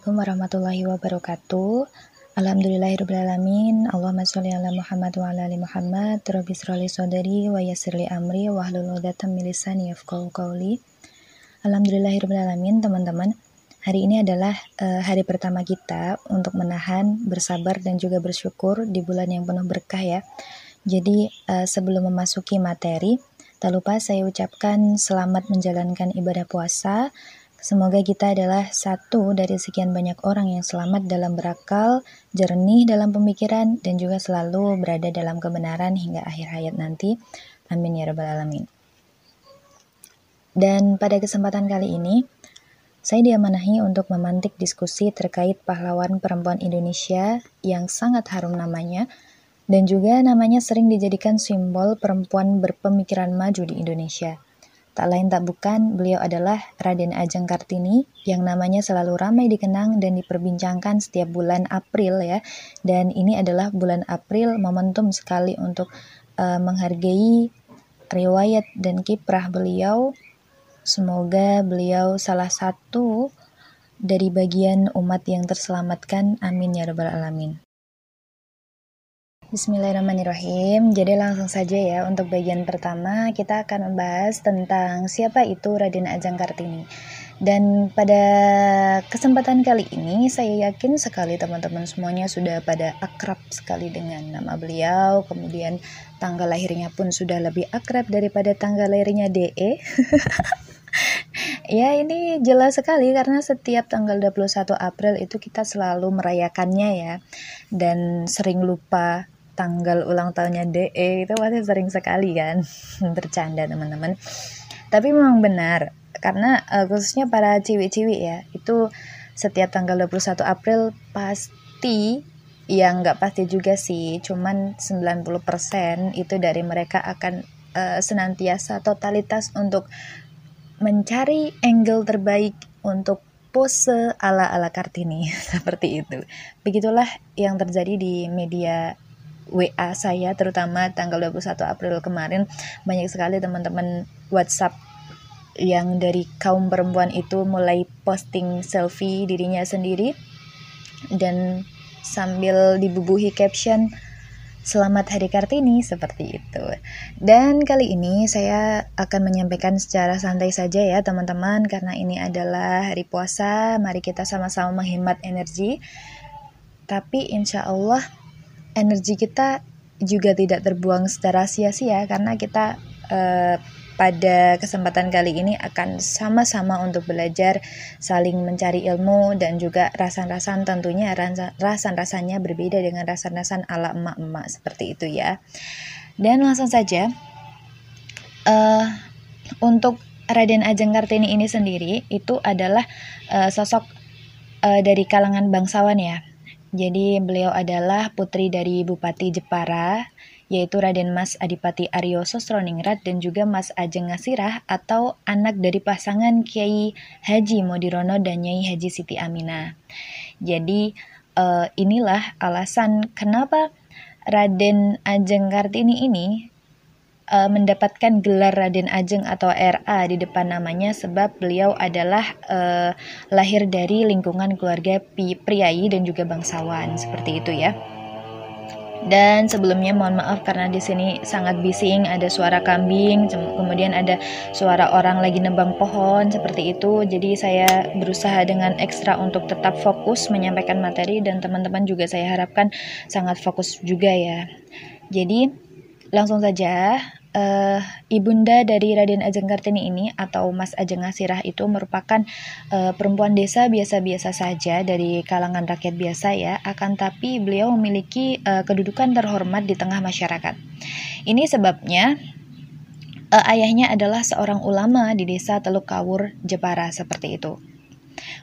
Assalamualaikum warahmatullahi wabarakatuh. Alhamdulillahirrahmanirrahim. Allahumma sholli ala Muhammad wa ala ali Muhammad. Rabbi shrali sodari wa yassirli amri wa hlul 'uqdatam min yafqahu qawli. Alhamdulillahirrahmanirrahim, teman-teman. Hari ini adalah uh, hari pertama kita untuk menahan, bersabar dan juga bersyukur di bulan yang penuh berkah ya. Jadi uh, sebelum memasuki materi, tak lupa saya ucapkan selamat menjalankan ibadah puasa Semoga kita adalah satu dari sekian banyak orang yang selamat dalam berakal, jernih dalam pemikiran, dan juga selalu berada dalam kebenaran hingga akhir hayat nanti. Amin ya Rabbal 'Alamin. Dan pada kesempatan kali ini, saya diamanahi untuk memantik diskusi terkait pahlawan perempuan Indonesia yang sangat harum namanya, dan juga namanya sering dijadikan simbol perempuan berpemikiran maju di Indonesia. Tak lain tak bukan, beliau adalah Raden Ajeng Kartini yang namanya selalu ramai dikenang dan diperbincangkan setiap bulan April ya. Dan ini adalah bulan April momentum sekali untuk uh, menghargai riwayat dan kiprah beliau. Semoga beliau salah satu dari bagian umat yang terselamatkan. Amin ya rabbal alamin. Bismillahirrahmanirrahim. Jadi langsung saja ya untuk bagian pertama kita akan membahas tentang siapa itu Raden Ajeng Kartini. Dan pada kesempatan kali ini saya yakin sekali teman-teman semuanya sudah pada akrab sekali dengan nama beliau. Kemudian tanggal lahirnya pun sudah lebih akrab daripada tanggal lahirnya DE. ya ini jelas sekali karena setiap tanggal 21 April itu kita selalu merayakannya ya dan sering lupa tanggal ulang tahunnya DE itu pasti sering sekali kan bercanda teman-teman tapi memang benar karena uh, khususnya para ciwi-ciwi ya itu setiap tanggal 21 April pasti yang nggak pasti juga sih cuman 90% itu dari mereka akan uh, senantiasa totalitas untuk mencari angle terbaik untuk pose ala-ala Kartini seperti itu. Begitulah yang terjadi di media WA saya terutama tanggal 21 April kemarin banyak sekali teman-teman WhatsApp yang dari kaum perempuan itu mulai posting selfie dirinya sendiri dan sambil dibubuhi caption Selamat Hari Kartini seperti itu. Dan kali ini saya akan menyampaikan secara santai saja ya teman-teman karena ini adalah hari puasa. Mari kita sama-sama menghemat energi. Tapi insya Allah energi kita juga tidak terbuang secara sia-sia karena kita uh, pada kesempatan kali ini akan sama-sama untuk belajar saling mencari ilmu dan juga rasan-rasan tentunya rasan-rasannya berbeda dengan rasan-rasan ala emak-emak seperti itu ya. Dan langsung saja uh, untuk Raden Ajeng Kartini ini sendiri itu adalah uh, sosok uh, dari kalangan bangsawan ya jadi beliau adalah putri dari Bupati Jepara, yaitu Raden Mas Adipati Aryo Sosroningrat dan juga Mas Ajeng Ngasirah atau anak dari pasangan Kiai Haji Modirono dan Nyai Haji Siti Aminah. Jadi uh, inilah alasan kenapa Raden Ajeng Kartini ini uh, mendapatkan gelar Raden Ajeng atau RA di depan namanya sebab beliau adalah uh, lahir dari lingkungan keluarga priai dan juga bangsawan seperti itu ya. Dan sebelumnya mohon maaf karena di sini sangat bising, ada suara kambing, kemudian ada suara orang lagi nebang pohon seperti itu. Jadi saya berusaha dengan ekstra untuk tetap fokus menyampaikan materi dan teman-teman juga saya harapkan sangat fokus juga ya. Jadi langsung saja uh, ibunda dari Raden Ajeng Kartini ini atau Mas Ajeng Asirah itu merupakan uh, perempuan desa biasa-biasa saja dari kalangan rakyat biasa ya, akan tapi beliau memiliki uh, kedudukan terhormat di tengah masyarakat. Ini sebabnya uh, ayahnya adalah seorang ulama di desa Teluk Kawur, Jepara seperti itu.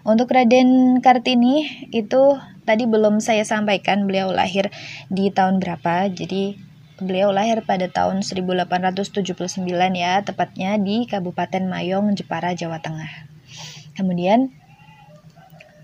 Untuk Raden Kartini itu tadi belum saya sampaikan beliau lahir di tahun berapa, jadi Beliau lahir pada tahun 1879 ya, tepatnya di Kabupaten Mayong, Jepara, Jawa Tengah. Kemudian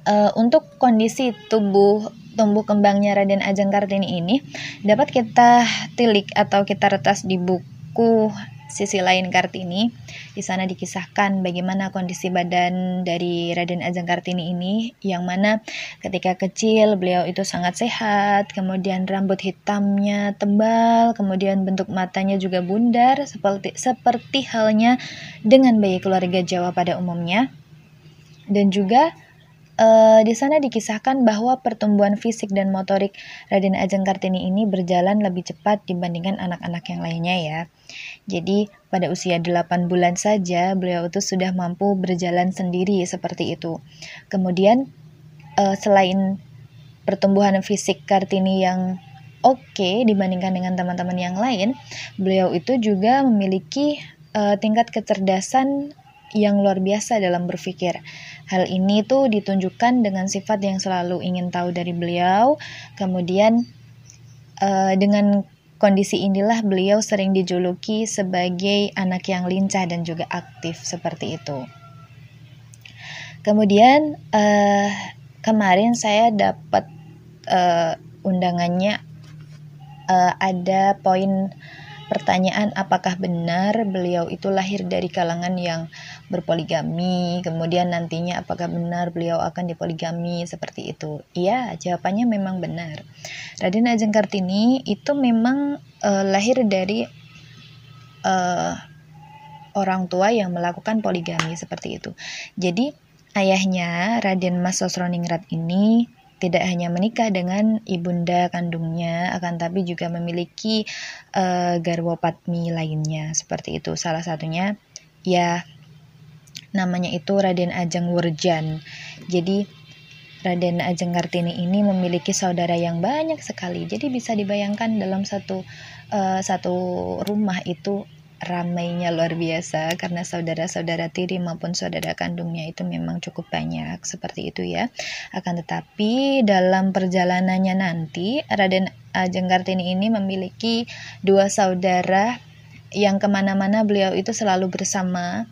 uh, untuk kondisi tubuh tumbuh kembangnya Raden Ajeng Kartini ini dapat kita tilik atau kita retas di buku sisi lain Kartini. Di sana dikisahkan bagaimana kondisi badan dari Raden Ajeng Kartini ini yang mana ketika kecil beliau itu sangat sehat, kemudian rambut hitamnya tebal, kemudian bentuk matanya juga bundar seperti seperti halnya dengan bayi keluarga Jawa pada umumnya. Dan juga Uh, di sana dikisahkan bahwa pertumbuhan fisik dan motorik Raden Ajeng Kartini ini berjalan lebih cepat dibandingkan anak-anak yang lainnya ya. Jadi pada usia 8 bulan saja beliau itu sudah mampu berjalan sendiri seperti itu. Kemudian uh, selain pertumbuhan fisik Kartini yang oke okay dibandingkan dengan teman-teman yang lain, beliau itu juga memiliki uh, tingkat kecerdasan yang luar biasa dalam berpikir. Hal ini tuh ditunjukkan dengan sifat yang selalu ingin tahu dari beliau. Kemudian uh, dengan kondisi inilah beliau sering dijuluki sebagai anak yang lincah dan juga aktif seperti itu. Kemudian uh, kemarin saya dapat uh, undangannya uh, ada poin pertanyaan apakah benar beliau itu lahir dari kalangan yang berpoligami, kemudian nantinya apakah benar beliau akan dipoligami seperti itu. Iya, jawabannya memang benar. Raden Ajeng Kartini itu memang uh, lahir dari uh, orang tua yang melakukan poligami seperti itu. Jadi ayahnya Raden Mas Sosroningrat ini tidak hanya menikah dengan ibunda kandungnya, akan tapi juga memiliki uh, garwa patmi lainnya seperti itu. Salah satunya ya namanya itu Raden Ajeng Wurjan. Jadi Raden Ajeng Kartini ini memiliki saudara yang banyak sekali. Jadi bisa dibayangkan dalam satu uh, satu rumah itu ramainya luar biasa karena saudara-saudara tiri maupun saudara kandungnya itu memang cukup banyak seperti itu ya. Akan tetapi dalam perjalanannya nanti Raden Ajeng Kartini ini memiliki dua saudara yang ke mana-mana beliau itu selalu bersama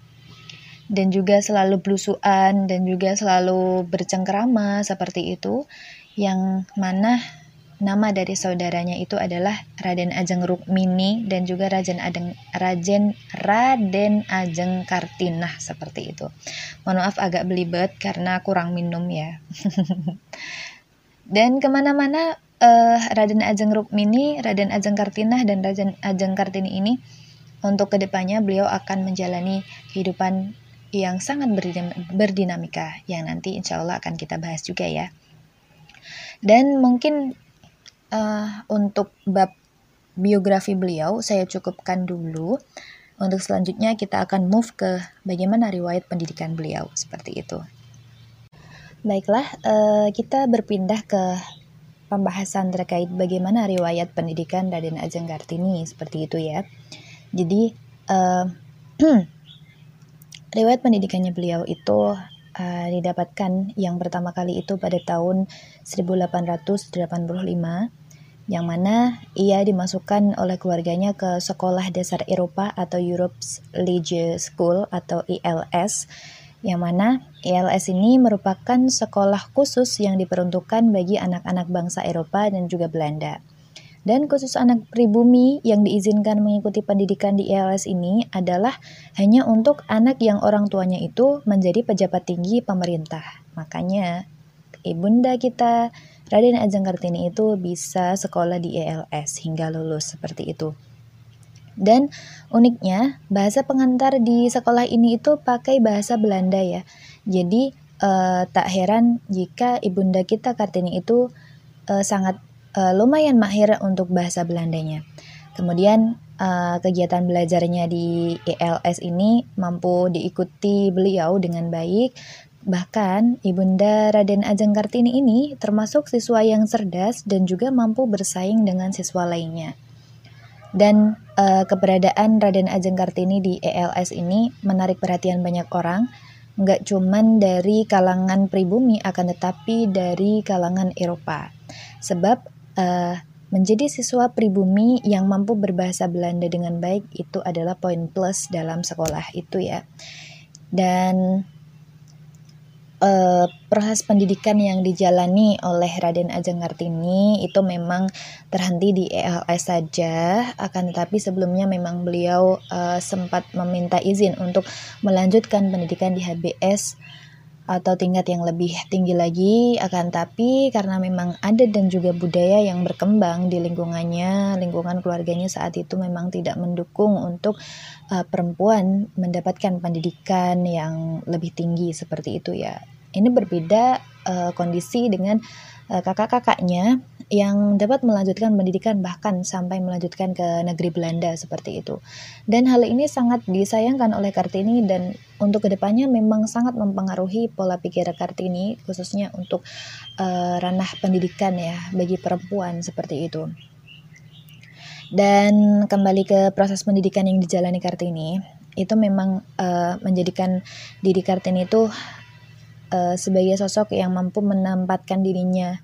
dan juga selalu belusuan dan juga selalu bercengkerama seperti itu yang mana Nama dari saudaranya itu adalah Raden Ajeng Rukmini dan juga Raden Adeng, Raden Raden Ajeng Kartinah seperti itu. Mohon maaf agak belibet karena kurang minum ya. dan ke mana-mana uh, Raden Ajeng Rukmini, Raden Ajeng Kartinah dan Raden Ajeng Kartini ini untuk ke depannya beliau akan menjalani kehidupan yang sangat berdinamika yang nanti insya Allah akan kita bahas juga ya. Dan mungkin uh, untuk bab biografi beliau saya cukupkan dulu. Untuk selanjutnya kita akan move ke bagaimana riwayat pendidikan beliau seperti itu. Baiklah, uh, kita berpindah ke pembahasan terkait bagaimana riwayat pendidikan Raden Ajeng Kartini seperti itu ya. Jadi uh, riwayat pendidikannya beliau itu uh, didapatkan yang pertama kali itu pada tahun 1885 yang mana ia dimasukkan oleh keluarganya ke Sekolah Dasar Eropa atau Europe's Leisure School atau ILS yang mana ILS ini merupakan sekolah khusus yang diperuntukkan bagi anak-anak bangsa Eropa dan juga Belanda. Dan khusus anak pribumi yang diizinkan mengikuti pendidikan di ILS ini adalah hanya untuk anak yang orang tuanya itu menjadi pejabat tinggi pemerintah. Makanya ibunda kita Raden Ajeng Kartini itu bisa sekolah di ELS hingga lulus seperti itu. Dan uniknya, bahasa pengantar di sekolah ini itu pakai bahasa Belanda ya. Jadi eh, tak heran jika ibunda kita Kartini itu eh, sangat eh, lumayan mahir untuk bahasa Belandanya. Kemudian uh, kegiatan belajarnya di ELS ini mampu diikuti beliau dengan baik Bahkan, Ibunda Raden Ajeng Kartini ini termasuk siswa yang cerdas dan juga mampu bersaing dengan siswa lainnya. Dan uh, keberadaan Raden Ajeng Kartini di ELS ini menarik perhatian banyak orang, nggak cuman dari kalangan pribumi akan tetapi dari kalangan Eropa. Sebab uh, menjadi siswa pribumi yang mampu berbahasa Belanda dengan baik itu adalah poin plus dalam sekolah itu ya. Dan uh, proses pendidikan yang dijalani oleh Raden Ajeng Kartini itu memang terhenti di ELS saja, akan tetapi sebelumnya memang beliau uh, sempat meminta izin untuk melanjutkan pendidikan di HBS atau tingkat yang lebih tinggi lagi. Akan tapi karena memang ada dan juga budaya yang berkembang di lingkungannya lingkungan keluarganya saat itu memang tidak mendukung untuk uh, perempuan mendapatkan pendidikan yang lebih tinggi seperti itu ya ini berbeda uh, kondisi dengan uh, kakak-kakaknya yang dapat melanjutkan pendidikan bahkan sampai melanjutkan ke negeri Belanda seperti itu. Dan hal ini sangat disayangkan oleh Kartini dan untuk ke depannya memang sangat mempengaruhi pola pikir Kartini khususnya untuk uh, ranah pendidikan ya bagi perempuan seperti itu. Dan kembali ke proses pendidikan yang dijalani Kartini, itu memang uh, menjadikan diri Kartini itu uh, sebagai sosok yang mampu menempatkan dirinya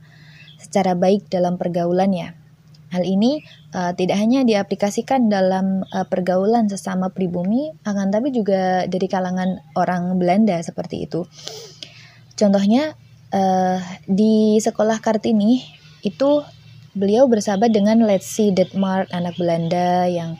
secara baik dalam pergaulannya. Hal ini uh, tidak hanya diaplikasikan dalam uh, pergaulan sesama pribumi, akan tapi juga dari kalangan orang Belanda seperti itu. Contohnya uh, di sekolah Kartini itu beliau bersahabat dengan Letsi Detmark, anak Belanda yang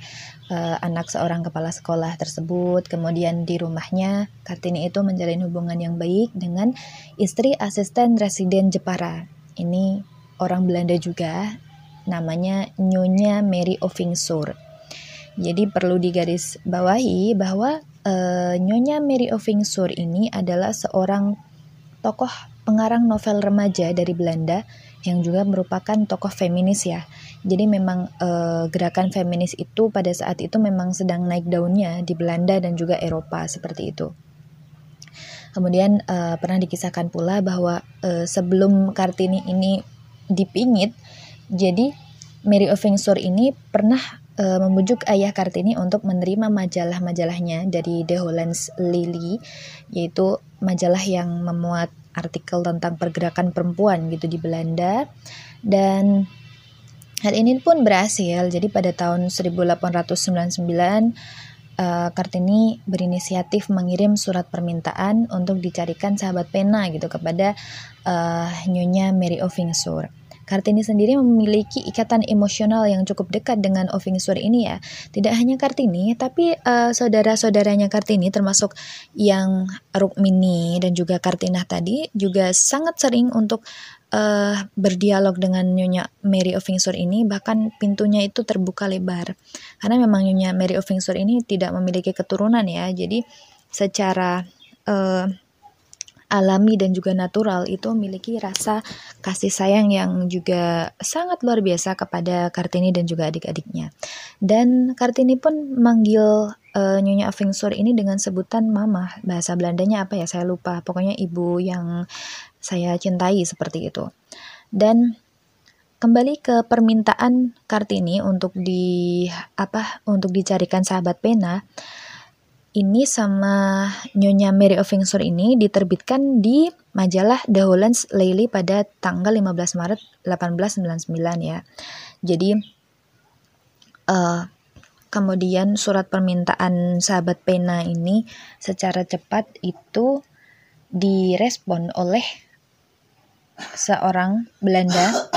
anak seorang kepala sekolah tersebut. Kemudian di rumahnya Kartini itu menjalin hubungan yang baik dengan istri asisten residen Jepara ini orang Belanda juga, namanya Nyonya Mary Ovingsur. Jadi perlu digaris bawahi bahwa uh, Nyonya Mary Ovingsur ini adalah seorang tokoh pengarang novel remaja dari Belanda yang juga merupakan tokoh feminis ya. Jadi memang uh, gerakan feminis itu pada saat itu memang sedang naik daunnya di Belanda dan juga Eropa seperti itu. Kemudian uh, pernah dikisahkan pula bahwa uh, sebelum Kartini ini dipingit, jadi Mary Ovingsur ini pernah uh, membujuk ayah Kartini untuk menerima majalah-majalahnya dari The Hollands Lily, yaitu majalah yang memuat artikel tentang pergerakan perempuan gitu di Belanda dan hal ini pun berhasil. Jadi pada tahun 1899 uh, Kartini berinisiatif mengirim surat permintaan untuk dicarikan sahabat pena gitu kepada uh, Nyonya Mary Ovingsur. Kartini sendiri memiliki ikatan emosional yang cukup dekat dengan Ovingsur ini ya. Tidak hanya Kartini, tapi uh, saudara-saudaranya Kartini termasuk yang Rukmini dan juga Kartinah tadi juga sangat sering untuk uh, berdialog dengan Nyonya Mary Ovingsur ini bahkan pintunya itu terbuka lebar karena memang Nyonya Mary Ovingsur ini tidak memiliki keturunan ya jadi secara uh, alami dan juga natural itu memiliki rasa kasih sayang yang juga sangat luar biasa kepada Kartini dan juga adik-adiknya. Dan Kartini pun manggil uh, Nyonya Ovingsur ini dengan sebutan mama. Bahasa Belandanya apa ya? Saya lupa. Pokoknya ibu yang saya cintai seperti itu. Dan kembali ke permintaan Kartini untuk di apa untuk dicarikan sahabat pena ini sama Nyonya Mary Ovingsur ini diterbitkan di majalah The Hollands Lately pada tanggal 15 Maret 1899 ya. Jadi uh, kemudian surat permintaan sahabat pena ini secara cepat itu direspon oleh seorang Belanda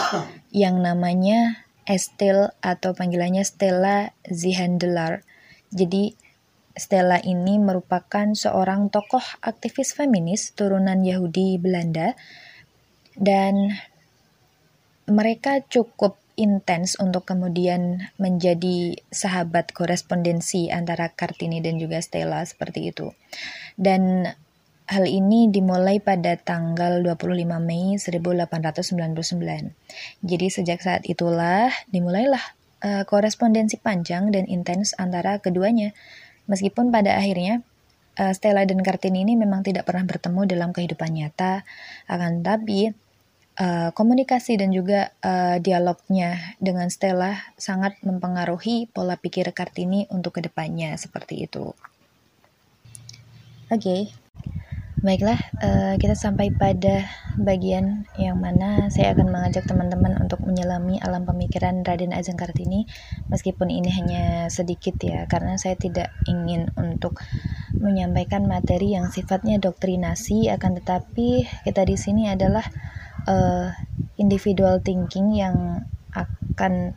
yang namanya Estel atau panggilannya Stella Zihandelar. Jadi Stella ini merupakan seorang tokoh aktivis feminis turunan Yahudi Belanda dan mereka cukup intens untuk kemudian menjadi sahabat korespondensi antara Kartini dan juga Stella seperti itu. Dan Hal ini dimulai pada tanggal 25 Mei 1899. Jadi sejak saat itulah dimulailah uh, korespondensi panjang dan intens antara keduanya. Meskipun pada akhirnya uh, Stella dan Kartini ini memang tidak pernah bertemu dalam kehidupan nyata, akan tapi uh, komunikasi dan juga uh, dialognya dengan Stella sangat mempengaruhi pola pikir Kartini untuk ke depannya seperti itu. Oke, okay. Baiklah, uh, kita sampai pada bagian yang mana saya akan mengajak teman-teman untuk menyelami alam pemikiran Raden Ajeng Kartini meskipun ini hanya sedikit ya karena saya tidak ingin untuk menyampaikan materi yang sifatnya doktrinasi akan tetapi kita di sini adalah uh, individual thinking yang akan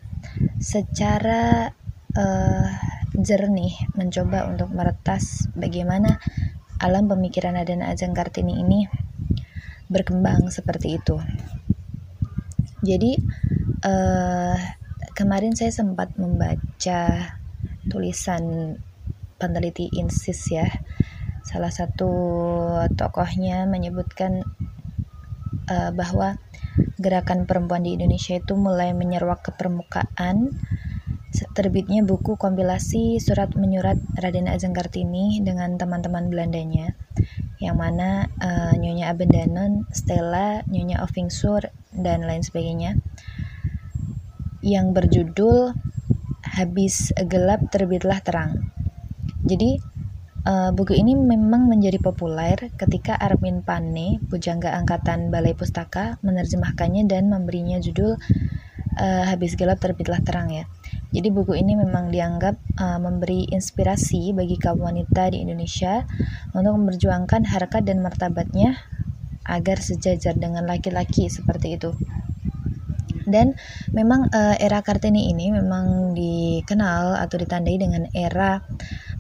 secara uh, jernih mencoba untuk meretas bagaimana alam pemikiran Raden Ajeng Kartini ini berkembang seperti itu. Jadi uh, kemarin saya sempat membaca tulisan peneliti INSIS ya. Salah satu tokohnya menyebutkan uh, bahwa gerakan perempuan di Indonesia itu mulai menyeruak ke permukaan terbitnya buku kompilasi surat menyurat Raden Ajeng Kartini dengan teman-teman Belandanya yang mana uh, Nyonya Abendanon, Stella, Nyonya Ovingsur, dan lain sebagainya yang berjudul Habis Gelap Terbitlah Terang. Jadi uh, buku ini memang menjadi populer ketika Armin Pane, pujangga angkatan Balai Pustaka, menerjemahkannya dan memberinya judul uh, Habis Gelap Terbitlah Terang ya. Jadi buku ini memang dianggap uh, memberi inspirasi bagi kaum wanita di Indonesia untuk memperjuangkan harkat dan martabatnya agar sejajar dengan laki-laki seperti itu. Dan memang uh, era Kartini ini memang dikenal atau ditandai dengan era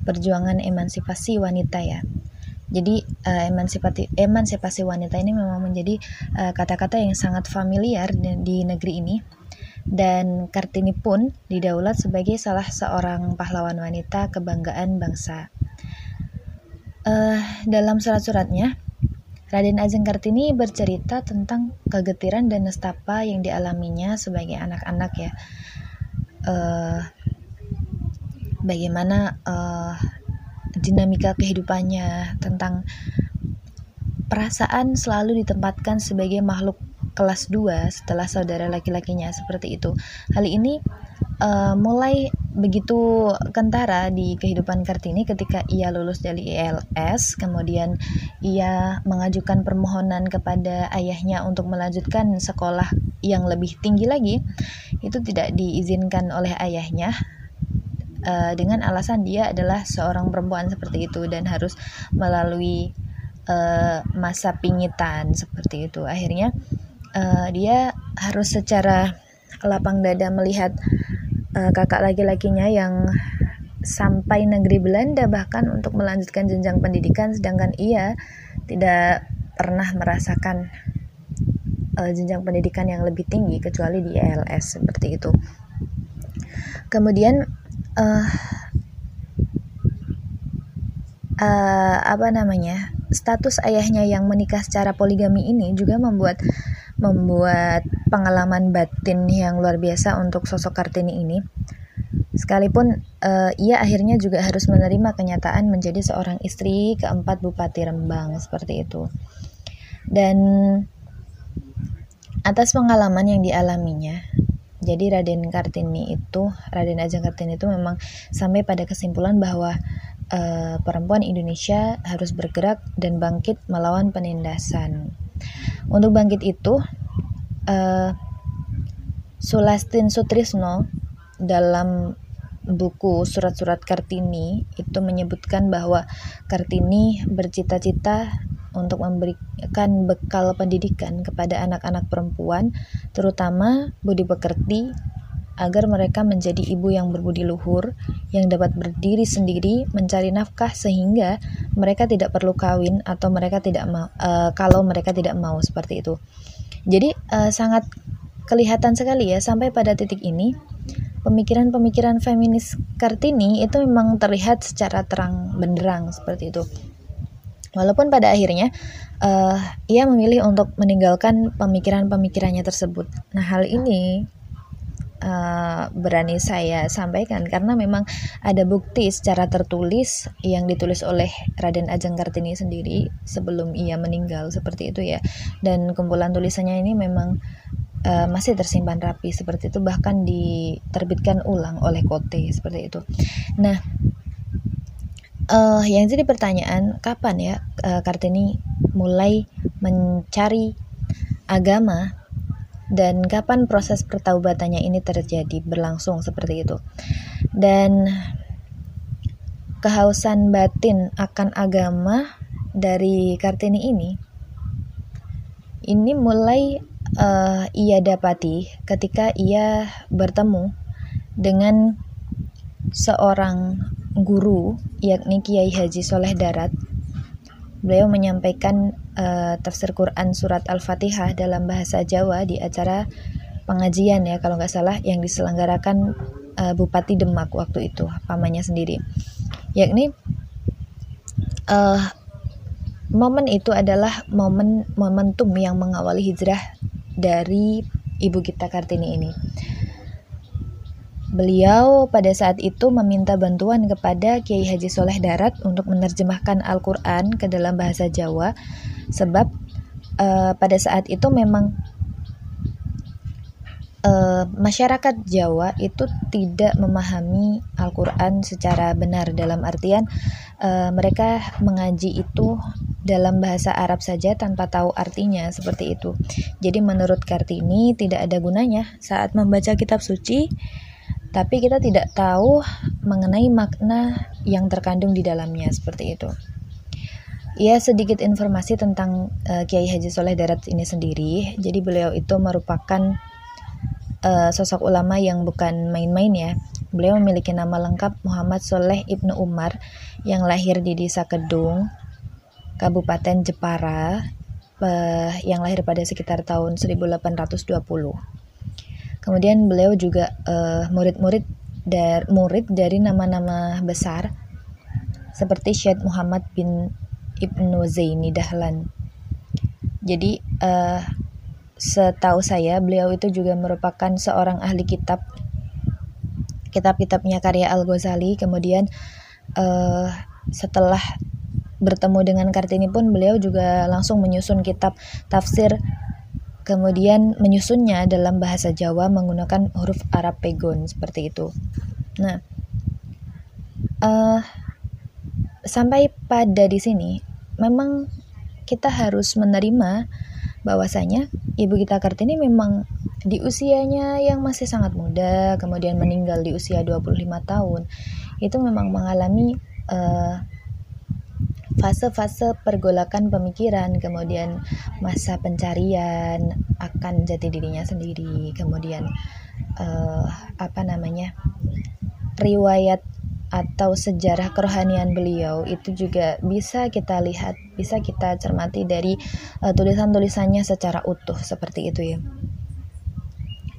perjuangan emansipasi wanita ya. Jadi uh, emansipasi emansipasi wanita ini memang menjadi kata-kata uh, yang sangat familiar di, di negeri ini dan Kartini pun didaulat sebagai salah seorang pahlawan wanita kebanggaan bangsa. Uh, dalam surat-suratnya, Raden Ajeng Kartini bercerita tentang kegetiran dan nestapa yang dialaminya sebagai anak-anak ya. Uh, bagaimana uh, dinamika kehidupannya tentang perasaan selalu ditempatkan sebagai makhluk kelas 2 setelah saudara laki-lakinya seperti itu. Hal ini uh, mulai begitu kentara di kehidupan Kartini ketika ia lulus dari ILS, kemudian ia mengajukan permohonan kepada ayahnya untuk melanjutkan sekolah yang lebih tinggi lagi, itu tidak diizinkan oleh ayahnya uh, dengan alasan dia adalah seorang perempuan seperti itu dan harus melalui uh, masa pingitan seperti itu. Akhirnya uh, dia harus secara lapang dada melihat uh, kakak laki-lakinya yang sampai negeri Belanda bahkan untuk melanjutkan jenjang pendidikan sedangkan ia tidak pernah merasakan uh, jenjang pendidikan yang lebih tinggi kecuali di ELS seperti itu. Kemudian uh, uh, apa namanya status ayahnya yang menikah secara poligami ini juga membuat membuat pengalaman batin yang luar biasa untuk sosok Kartini ini. Sekalipun uh, ia akhirnya juga harus menerima kenyataan menjadi seorang istri keempat Bupati Rembang seperti itu. Dan atas pengalaman yang dialaminya, jadi Raden Kartini itu, Raden Ajeng Kartini itu memang sampai pada kesimpulan bahwa uh, perempuan Indonesia harus bergerak dan bangkit melawan penindasan. Untuk bangkit itu, uh, Sulastin Sutrisno dalam buku Surat-Surat Kartini itu menyebutkan bahwa Kartini bercita-cita untuk memberikan bekal pendidikan kepada anak-anak perempuan, terutama budi pekerti, agar mereka menjadi ibu yang berbudi luhur, yang dapat berdiri sendiri, mencari nafkah sehingga mereka tidak perlu kawin atau mereka tidak mau uh, kalau mereka tidak mau seperti itu. Jadi uh, sangat kelihatan sekali ya sampai pada titik ini pemikiran-pemikiran feminis Kartini itu memang terlihat secara terang benderang seperti itu. Walaupun pada akhirnya uh, ia memilih untuk meninggalkan pemikiran-pemikirannya tersebut. Nah, hal ini uh, berani saya sampaikan. Karena memang ada bukti secara tertulis yang ditulis oleh Raden Ajeng Kartini sendiri sebelum ia meninggal seperti itu ya. Dan kumpulan tulisannya ini memang uh, masih tersimpan rapi seperti itu bahkan diterbitkan ulang oleh Kote seperti itu. Nah uh, yang jadi pertanyaan kapan ya uh, Kartini mulai mencari agama dan kapan proses pertaubatannya ini terjadi berlangsung seperti itu. Dan kehausan batin akan agama dari Kartini ini ini mulai uh, ia dapati ketika ia bertemu dengan seorang guru yakni Kiai Haji Soleh Darat. Beliau menyampaikan uh, tafsir Quran surat Al-Fatihah dalam bahasa Jawa di acara pengajian ya kalau nggak salah yang diselenggarakan uh, Bupati Demak waktu itu pamannya sendiri. Yakni uh, momen itu adalah momen momentum yang mengawali hijrah dari ibu kita Kartini ini. Beliau pada saat itu meminta bantuan kepada Kiai Haji Soleh Darat untuk menerjemahkan Al-Quran ke dalam bahasa Jawa sebab uh, pada saat itu memang uh, masyarakat Jawa itu tidak memahami Al-Quran secara benar dalam artian uh, mereka mengaji itu dalam bahasa Arab saja tanpa tahu artinya seperti itu. Jadi menurut Kartini tidak ada gunanya saat membaca kitab suci tapi kita tidak tahu mengenai makna yang terkandung di dalamnya seperti itu. Ya sedikit informasi tentang uh, Kiai Haji Soleh Darat ini sendiri. Jadi beliau itu merupakan uh, sosok ulama yang bukan main-main ya. Beliau memiliki nama lengkap Muhammad Soleh Ibnu Umar yang lahir di Desa Kedung, Kabupaten Jepara, uh, yang lahir pada sekitar tahun 1820. Kemudian beliau juga uh, murid-murid dari murid dari nama-nama besar seperti Syed Muhammad bin Ibnu Zaini Dahlan. Jadi uh, setahu saya beliau itu juga merupakan seorang ahli kitab kitab-kitabnya karya Al Ghazali. Kemudian uh, setelah bertemu dengan Kartini pun beliau juga langsung menyusun kitab tafsir kemudian menyusunnya dalam bahasa Jawa menggunakan huruf Arab pegon seperti itu. Nah, uh, sampai pada di sini, memang kita harus menerima bahwasanya ibu kita Kartini memang di usianya yang masih sangat muda, kemudian meninggal di usia 25 tahun, itu memang mengalami uh, fase-fase pergolakan pemikiran, kemudian masa pencarian akan jati dirinya sendiri, kemudian uh, apa namanya riwayat atau sejarah kerohanian beliau itu juga bisa kita lihat, bisa kita cermati dari uh, tulisan-tulisannya secara utuh seperti itu ya.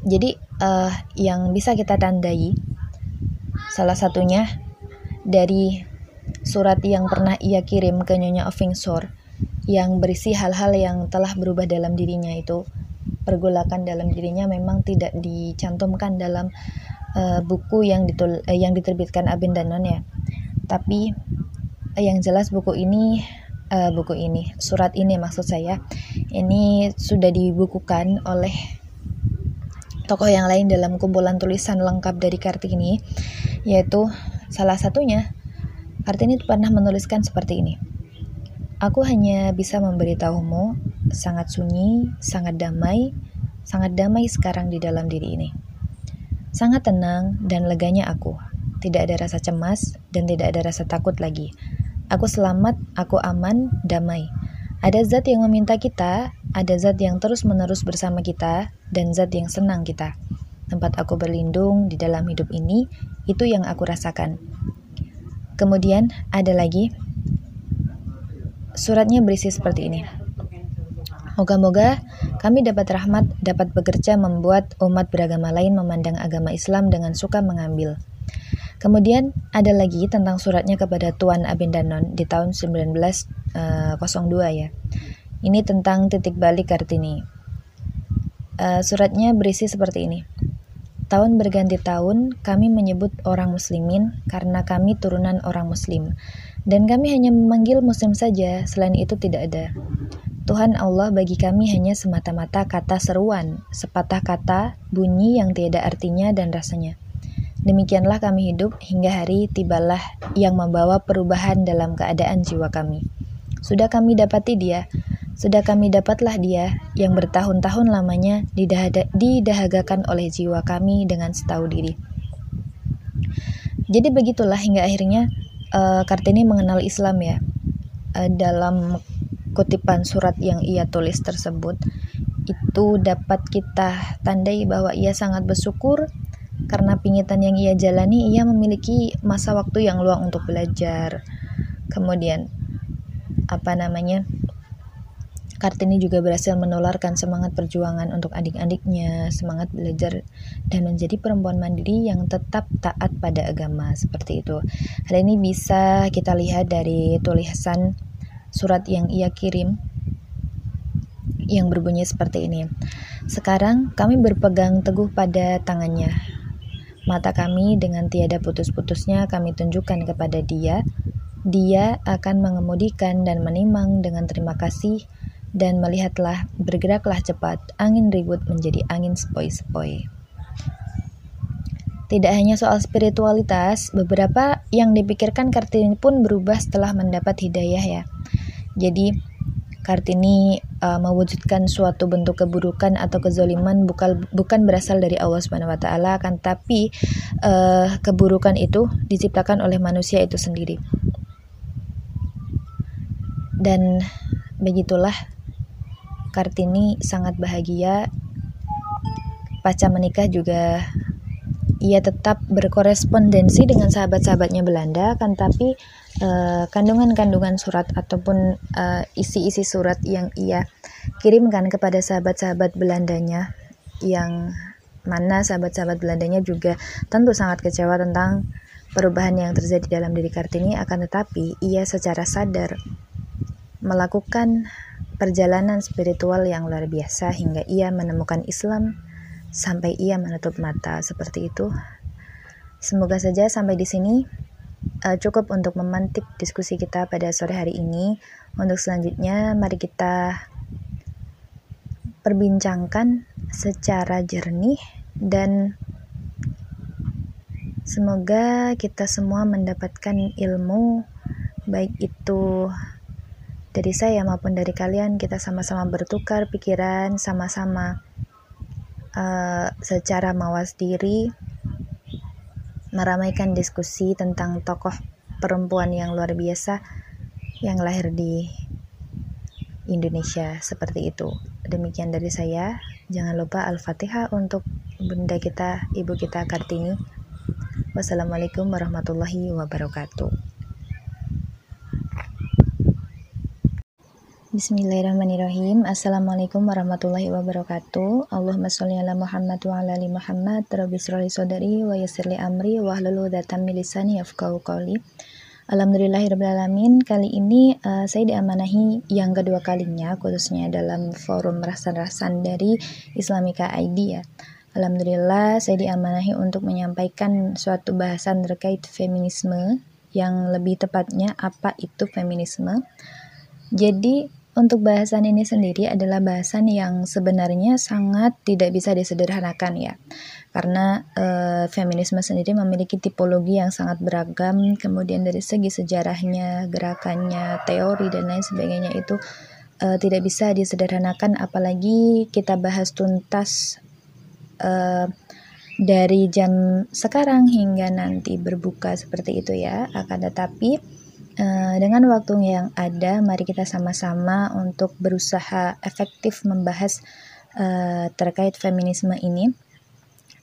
Jadi uh, yang bisa kita tandai salah satunya dari surat yang pernah ia kirim ke Nyonya Ovingsor yang berisi hal-hal yang telah berubah dalam dirinya itu pergolakan dalam dirinya memang tidak dicantumkan dalam uh, buku yang ditul uh, yang diterbitkan Abin Danon ya tapi uh, yang jelas buku ini uh, buku ini surat ini maksud saya ini sudah dibukukan oleh tokoh yang lain dalam kumpulan tulisan lengkap dari Kartini yaitu salah satunya Kartini pernah menuliskan seperti ini. Aku hanya bisa memberitahumu, sangat sunyi, sangat damai, sangat damai sekarang di dalam diri ini. Sangat tenang dan leganya aku. Tidak ada rasa cemas dan tidak ada rasa takut lagi. Aku selamat, aku aman, damai. Ada zat yang meminta kita, ada zat yang terus-menerus bersama kita, dan zat yang senang kita. Tempat aku berlindung di dalam hidup ini, itu yang aku rasakan. Kemudian ada lagi suratnya berisi seperti ini. Moga-moga kami dapat rahmat, dapat bekerja membuat umat beragama lain memandang agama Islam dengan suka mengambil. Kemudian ada lagi tentang suratnya kepada Tuan Abindanon di tahun 1902 eh, ya. Ini tentang titik balik Kartini. Uh, suratnya berisi seperti ini. Tahun berganti tahun, kami menyebut orang muslimin karena kami turunan orang muslim. Dan kami hanya memanggil muslim saja, selain itu tidak ada. Tuhan Allah bagi kami hanya semata-mata kata seruan, sepatah kata, bunyi yang tiada artinya dan rasanya. Demikianlah kami hidup hingga hari tibalah yang membawa perubahan dalam keadaan jiwa kami. Sudah kami dapati dia, sudah kami dapatlah dia yang bertahun-tahun lamanya didahagakan oleh jiwa kami dengan setahu diri. Jadi begitulah hingga akhirnya uh, Kartini mengenal Islam ya. Uh, dalam kutipan surat yang ia tulis tersebut itu dapat kita tandai bahwa ia sangat bersyukur karena pingitan yang ia jalani, ia memiliki masa waktu yang luang untuk belajar. Kemudian, apa namanya? Kartini juga berhasil menularkan semangat perjuangan untuk adik-adiknya, semangat belajar dan menjadi perempuan mandiri yang tetap taat pada agama seperti itu. Hal ini bisa kita lihat dari tulisan surat yang ia kirim yang berbunyi seperti ini. Sekarang kami berpegang teguh pada tangannya, Mata kami dengan tiada putus-putusnya kami tunjukkan kepada dia. Dia akan mengemudikan dan menimang dengan terima kasih dan melihatlah bergeraklah cepat angin ribut menjadi angin sepoi-sepoi. Tidak hanya soal spiritualitas, beberapa yang dipikirkan Kartini pun berubah setelah mendapat hidayah ya. Jadi Kartini uh, mewujudkan suatu bentuk keburukan atau kezoliman bukan bukan berasal dari Allah Subhanahu wa taala kan tapi uh, keburukan itu diciptakan oleh manusia itu sendiri. Dan begitulah Kartini sangat bahagia. Pasca menikah juga ia tetap berkorespondensi dengan sahabat-sahabatnya Belanda kan tapi kandungan kandungan-kandungan surat ataupun uh, isi-isi surat yang ia kirimkan kepada sahabat-sahabat Belandanya yang mana sahabat-sahabat Belandanya juga tentu sangat kecewa tentang perubahan yang terjadi dalam diri Kartini. Akan tetapi ia secara sadar melakukan perjalanan spiritual yang luar biasa hingga ia menemukan Islam sampai ia menutup mata seperti itu. Semoga saja sampai di sini uh, cukup untuk memantik diskusi kita pada sore hari ini. Untuk selanjutnya, mari kita perbincangkan secara jernih dan semoga kita semua mendapatkan ilmu baik itu dari saya maupun dari kalian kita sama-sama bertukar pikiran sama-sama uh, secara mawas diri meramaikan diskusi tentang tokoh perempuan yang luar biasa yang lahir di Indonesia seperti itu. Demikian dari saya. Jangan lupa Al-Fatihah untuk bunda kita, ibu kita Kartini. Wassalamualaikum warahmatullahi wabarakatuh. Bismillahirrahmanirrahim. Assalamualaikum warahmatullahi wabarakatuh. Allahumma sholli ala Muhammad wa ala ali Muhammad. Rabbi shrahli sadri wa yassirli amri wa hlul 'udatam min lisani qawli. Alhamdulillahirrahmanirrahim. Kali ini uh, saya diamanahi yang kedua kalinya khususnya dalam forum rasan-rasan dari Islamika ID ya. Alhamdulillah saya diamanahi untuk menyampaikan suatu bahasan terkait feminisme yang lebih tepatnya apa itu feminisme. Jadi untuk bahasan ini sendiri adalah bahasan yang sebenarnya sangat tidak bisa disederhanakan ya. Karena e, feminisme sendiri memiliki tipologi yang sangat beragam, kemudian dari segi sejarahnya, gerakannya, teori dan lain sebagainya itu e, tidak bisa disederhanakan apalagi kita bahas tuntas e, dari jam sekarang hingga nanti berbuka seperti itu ya. Akan tetapi dengan waktu yang ada, mari kita sama-sama untuk berusaha efektif membahas uh, terkait feminisme ini.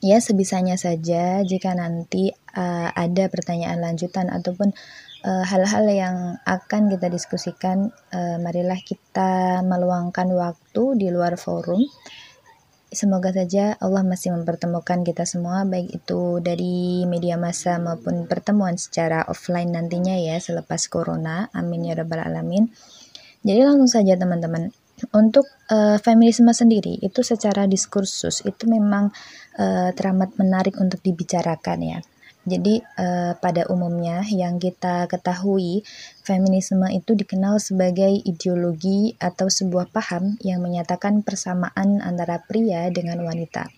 Ya, sebisanya saja jika nanti uh, ada pertanyaan lanjutan ataupun hal-hal uh, yang akan kita diskusikan, uh, marilah kita meluangkan waktu di luar forum Semoga saja Allah masih mempertemukan kita semua baik itu dari media massa maupun pertemuan secara offline nantinya ya selepas corona. Amin ya rabbal alamin. Jadi langsung saja teman-teman. Untuk uh, feminisme sendiri itu secara diskursus itu memang uh, teramat menarik untuk dibicarakan ya. Jadi uh, pada umumnya yang kita ketahui feminisme itu dikenal sebagai ideologi atau sebuah paham yang menyatakan persamaan antara pria dengan wanita.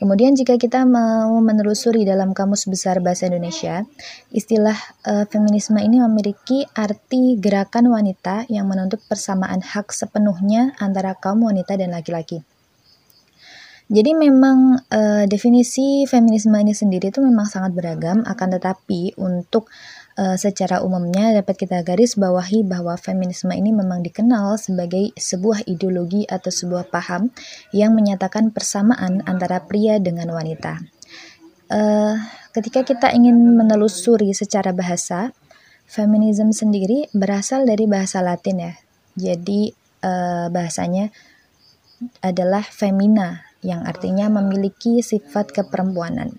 Kemudian jika kita mau menelusuri dalam Kamus Besar Bahasa Indonesia, istilah uh, feminisme ini memiliki arti gerakan wanita yang menuntut persamaan hak sepenuhnya antara kaum wanita dan laki-laki. Jadi memang uh, definisi feminisme ini sendiri itu memang sangat beragam, akan tetapi untuk uh, secara umumnya dapat kita garis bawahi bahwa feminisme ini memang dikenal sebagai sebuah ideologi atau sebuah paham yang menyatakan persamaan antara pria dengan wanita. Uh, ketika kita ingin menelusuri secara bahasa, feminisme sendiri berasal dari bahasa Latin ya. Jadi uh, bahasanya adalah femina yang artinya memiliki sifat keperempuanan.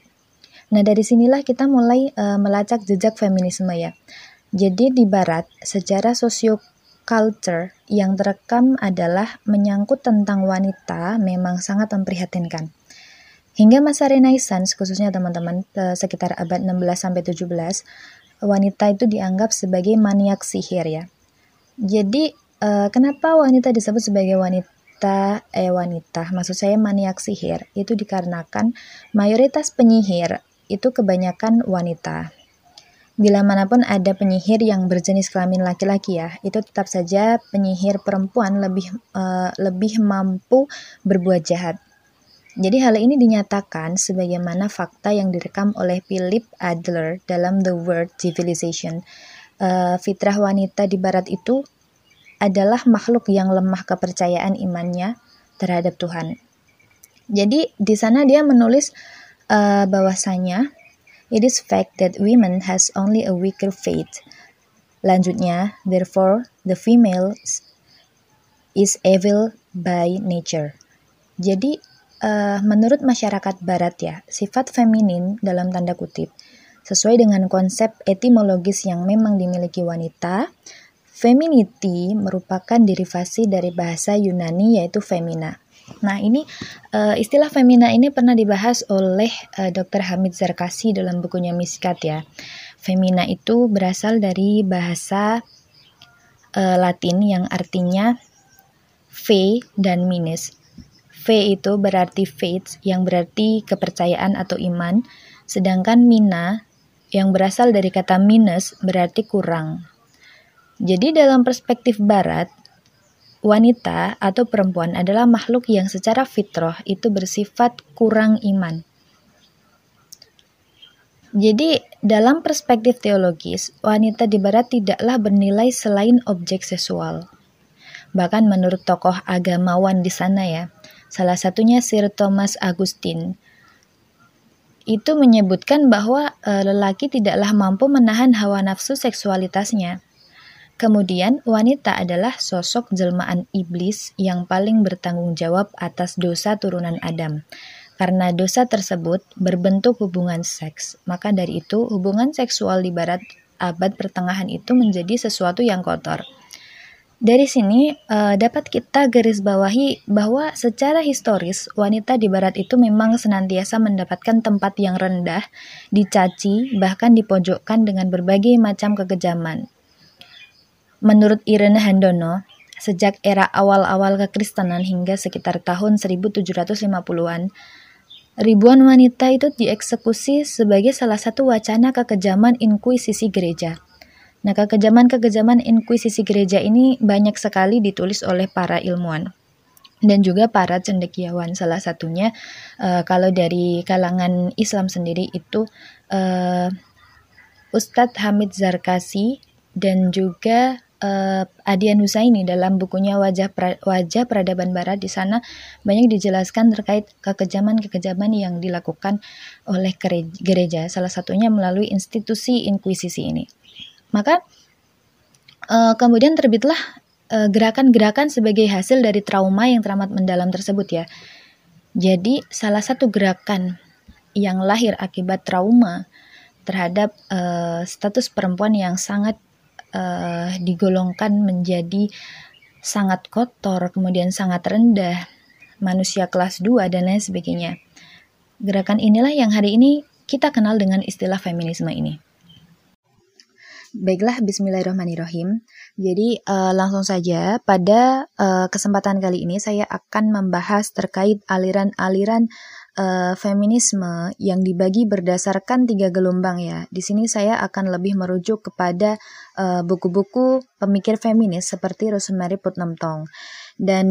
Nah, dari sinilah kita mulai uh, melacak jejak feminisme ya. Jadi di barat, sejarah sosiokultur yang terekam adalah menyangkut tentang wanita memang sangat memprihatinkan. Hingga masa Renaissance, khususnya teman-teman uh, sekitar abad 16 sampai 17, wanita itu dianggap sebagai maniak sihir ya. Jadi uh, kenapa wanita disebut sebagai wanita eh wanita, maksud saya maniak sihir itu dikarenakan mayoritas penyihir itu kebanyakan wanita. Bila mana pun ada penyihir yang berjenis kelamin laki-laki ya, itu tetap saja penyihir perempuan lebih uh, lebih mampu berbuat jahat. Jadi hal ini dinyatakan sebagaimana fakta yang direkam oleh Philip Adler dalam The World Civilization. Uh, fitrah wanita di barat itu adalah makhluk yang lemah kepercayaan imannya terhadap Tuhan. Jadi di sana dia menulis uh, bahwasanya it is fact that women has only a weaker faith. Lanjutnya, therefore the female is evil by nature. Jadi uh, menurut masyarakat barat ya, sifat feminin dalam tanda kutip sesuai dengan konsep etimologis yang memang dimiliki wanita, femininity merupakan derivasi dari bahasa Yunani yaitu femina. Nah, ini uh, istilah femina ini pernah dibahas oleh uh, eh, Dr. Hamid Zarkasi dalam bukunya Miskat ya. Femina itu berasal dari bahasa uh, Latin yang artinya fe dan minus. Fe itu berarti faith yang berarti kepercayaan atau iman, sedangkan mina yang berasal dari kata minus berarti kurang. Jadi dalam perspektif barat, wanita atau perempuan adalah makhluk yang secara fitrah itu bersifat kurang iman. Jadi, dalam perspektif teologis, wanita di barat tidaklah bernilai selain objek seksual. Bahkan menurut tokoh agamawan di sana ya, salah satunya Sir Thomas Augustine, itu menyebutkan bahwa e, lelaki tidaklah mampu menahan hawa nafsu seksualitasnya Kemudian, wanita adalah sosok jelmaan iblis yang paling bertanggung jawab atas dosa turunan Adam. Karena dosa tersebut berbentuk hubungan seks, maka dari itu hubungan seksual di barat abad pertengahan itu menjadi sesuatu yang kotor. Dari sini uh, dapat kita garis bawahi bahwa secara historis wanita di barat itu memang senantiasa mendapatkan tempat yang rendah, dicaci, bahkan dipojokkan dengan berbagai macam kekejaman. Menurut Irene Handono, sejak era awal-awal kekristenan hingga sekitar tahun 1750-an, ribuan wanita itu dieksekusi sebagai salah satu wacana kekejaman inkuisisi gereja. Nah, kekejaman-kekejaman inkuisisi gereja ini banyak sekali ditulis oleh para ilmuwan dan juga para cendekiawan. Salah satunya uh, kalau dari kalangan Islam sendiri itu uh, Ustadz Hamid Zarkasi dan juga uh, Adian Husaini dalam bukunya Wajah pra, Wajah Peradaban Barat di sana banyak dijelaskan terkait kekejaman-kekejaman yang dilakukan oleh gereja, salah satunya melalui institusi inkuisisi ini. Maka uh, kemudian terbitlah eh, gerakan-gerakan sebagai hasil dari trauma yang teramat mendalam tersebut ya. Jadi salah satu gerakan yang lahir akibat trauma terhadap uh, status perempuan yang sangat uh, digolongkan menjadi sangat kotor, kemudian sangat rendah, manusia kelas 2 dan lain sebagainya. Gerakan inilah yang hari ini kita kenal dengan istilah feminisme ini. Baiklah, bismillahirrahmanirrahim. Jadi uh, langsung saja pada uh, kesempatan kali ini saya akan membahas terkait aliran-aliran uh, feminisme yang dibagi berdasarkan tiga gelombang ya. Di sini saya akan lebih merujuk kepada uh, buku-buku pemikir feminis seperti Rosemary Putnam Tong. Dan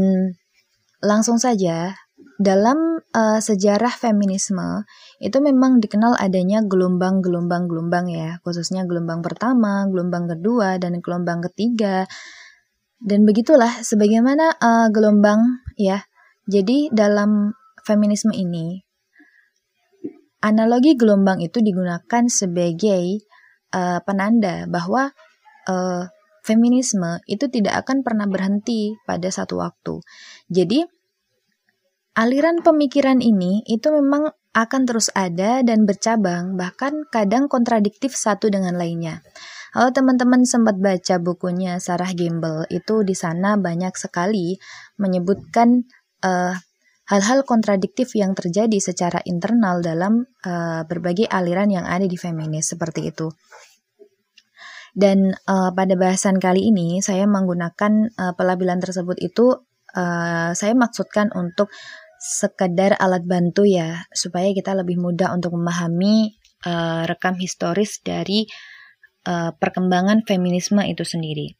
langsung saja dalam uh, sejarah feminisme itu memang dikenal adanya gelombang-gelombang-gelombang ya, khususnya gelombang pertama, gelombang kedua, dan gelombang ketiga. Dan begitulah sebagaimana uh, gelombang ya. Jadi dalam feminisme ini analogi gelombang itu digunakan sebagai uh, penanda bahwa uh, feminisme itu tidak akan pernah berhenti pada satu waktu. Jadi aliran pemikiran ini itu memang akan terus ada dan bercabang, bahkan kadang kontradiktif satu dengan lainnya. Kalau teman-teman sempat baca bukunya Sarah Gamble, itu di sana banyak sekali menyebutkan eh, hal-hal kontradiktif yang terjadi secara internal dalam uh, berbagai aliran yang ada di feminis seperti itu. Dan uh, pada bahasan kali ini saya menggunakan uh, pelabelan tersebut itu uh, saya maksudkan untuk sekedar alat bantu ya supaya kita lebih mudah untuk memahami uh, rekam historis dari uh, perkembangan feminisme itu sendiri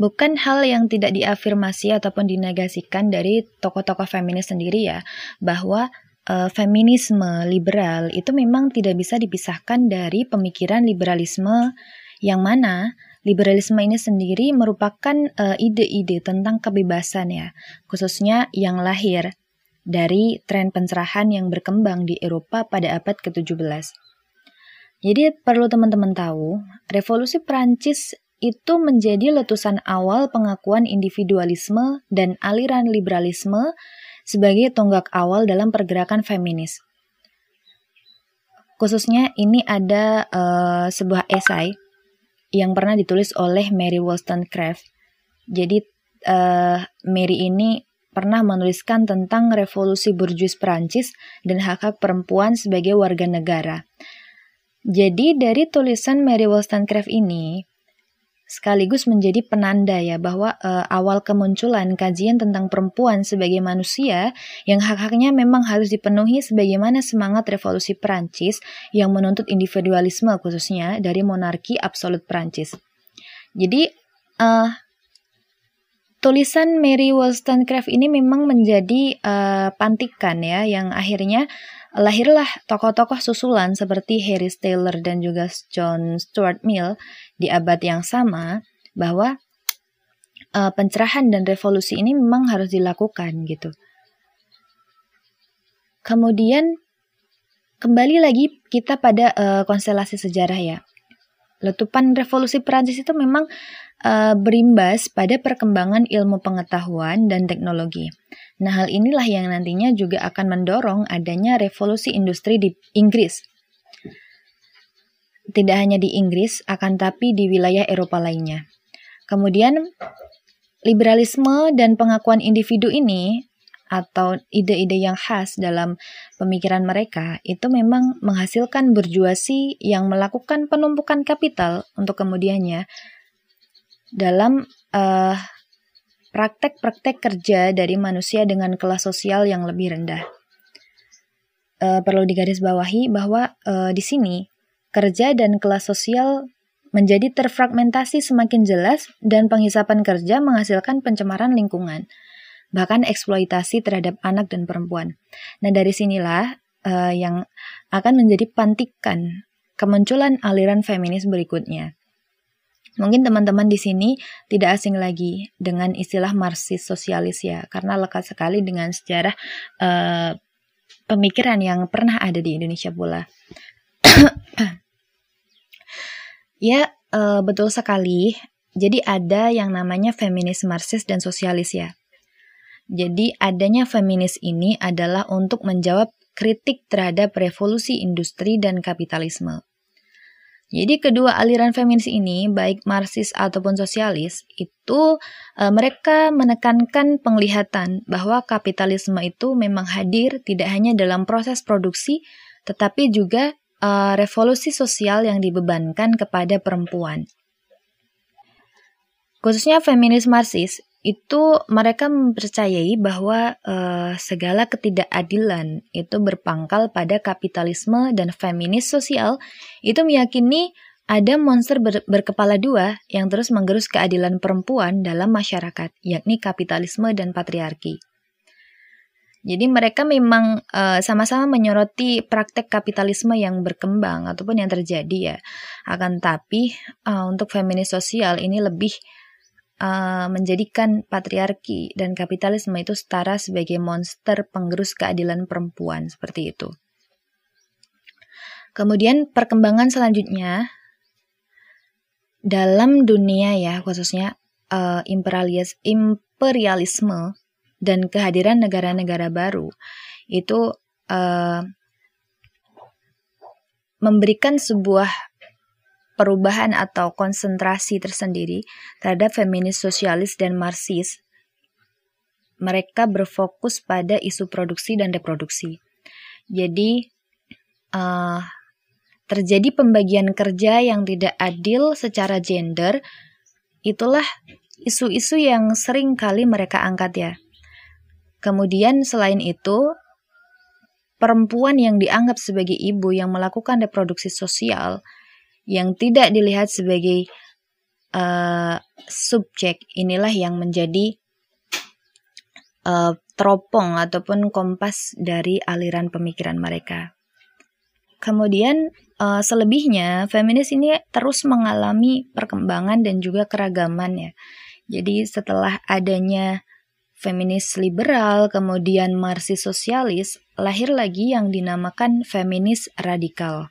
bukan hal yang tidak diafirmasi ataupun dinegasikan dari tokoh-tokoh feminis sendiri ya, bahwa uh, feminisme liberal itu memang tidak bisa dipisahkan dari pemikiran liberalisme yang mana liberalisme ini sendiri merupakan eh, ide-ide tentang kebebasan ya, khususnya yang lahir dari tren pencerahan yang berkembang di Eropa pada abad ke-17. Jadi perlu teman-teman tahu, revolusi Prancis itu menjadi letusan awal pengakuan individualisme dan aliran liberalisme sebagai tonggak awal dalam pergerakan feminis. Khususnya ini ada uh, sebuah esai yang pernah ditulis oleh Mary Wollstonecraft. Jadi uh, Mary ini pernah menuliskan tentang revolusi burjuis Prancis dan hak-hak perempuan sebagai warga negara. Jadi dari tulisan Mary Wollstonecraft ini, sekaligus menjadi penanda ya bahwa uh, awal kemunculan kajian tentang perempuan sebagai manusia yang hak-haknya memang harus dipenuhi sebagaimana semangat revolusi Perancis yang menuntut individualisme khususnya dari monarki absolut Perancis. Jadi uh, tulisan Mary Wollstonecraft ini memang menjadi uh, pantikan ya yang akhirnya lahirlah tokoh-tokoh susulan seperti Harry Taylor dan juga John Stuart Mill di abad yang sama bahwa uh, pencerahan dan revolusi ini memang harus dilakukan gitu. Kemudian kembali lagi kita pada uh, konstelasi sejarah ya. Letupan revolusi Perancis itu memang uh, berimbas pada perkembangan ilmu pengetahuan dan teknologi. Nah, hal inilah yang nantinya juga akan mendorong adanya revolusi industri di Inggris. Tidak hanya di Inggris, akan tapi di wilayah Eropa lainnya. Kemudian, liberalisme dan pengakuan individu ini atau ide-ide yang khas dalam pemikiran mereka itu memang menghasilkan berjuasi yang melakukan penumpukan kapital untuk kemudiannya dalam uh, praktek-praktek kerja dari manusia dengan kelas sosial yang lebih rendah. Uh, perlu digarisbawahi bahwa uh, di sini kerja dan kelas sosial menjadi terfragmentasi semakin jelas dan penghisapan kerja menghasilkan pencemaran lingkungan, bahkan eksploitasi terhadap anak dan perempuan. Nah dari sinilah uh, yang akan menjadi pantikan kemunculan aliran feminis berikutnya. Mungkin teman-teman di sini tidak asing lagi dengan istilah Marxis sosialis ya, karena lekat sekali dengan sejarah uh, pemikiran yang pernah ada di Indonesia pula. Ya, uh, betul sekali. Jadi ada yang namanya feminis Marxis dan sosialis ya. Jadi adanya feminis ini adalah untuk menjawab kritik terhadap revolusi industri dan kapitalisme. Jadi kedua aliran feminis ini, baik Marxis ataupun sosialis, itu e, mereka menekankan penglihatan bahwa kapitalisme itu memang hadir tidak hanya dalam proses produksi, tetapi juga e, revolusi sosial yang dibebankan kepada perempuan. Khususnya feminis Marxis itu mereka mempercayai bahwa uh, segala ketidakadilan itu berpangkal pada kapitalisme dan feminis sosial itu meyakini ada monster ber berkepala dua yang terus menggerus keadilan perempuan dalam masyarakat, yakni kapitalisme dan patriarki. Jadi mereka memang eh, sama-sama uh, menyoroti praktek kapitalisme yang berkembang ataupun yang terjadi ya. Akan tapi uh, untuk feminis sosial ini lebih uh, menjadikan patriarki dan kapitalisme itu setara sebagai monster penggerus keadilan perempuan seperti itu. Kemudian perkembangan selanjutnya dalam dunia ya khususnya uh, imperialis imperialisme dan kehadiran negara-negara baru itu uh, memberikan sebuah perubahan atau konsentrasi tersendiri terhadap feminis sosialis dan marxis. Mereka berfokus pada isu produksi dan reproduksi. Jadi uh, terjadi pembagian kerja yang tidak adil secara gender. Itulah isu-isu yang sering kali mereka angkat ya. Kemudian selain itu, perempuan yang dianggap sebagai ibu yang melakukan reproduksi sosial yang tidak dilihat sebagai uh, subjek inilah yang menjadi uh, teropong ataupun kompas dari aliran pemikiran mereka. Kemudian uh, selebihnya feminis ini terus mengalami perkembangan dan juga keragaman ya. Jadi setelah adanya feminis liberal, kemudian marxis sosialis, lahir lagi yang dinamakan feminis radikal.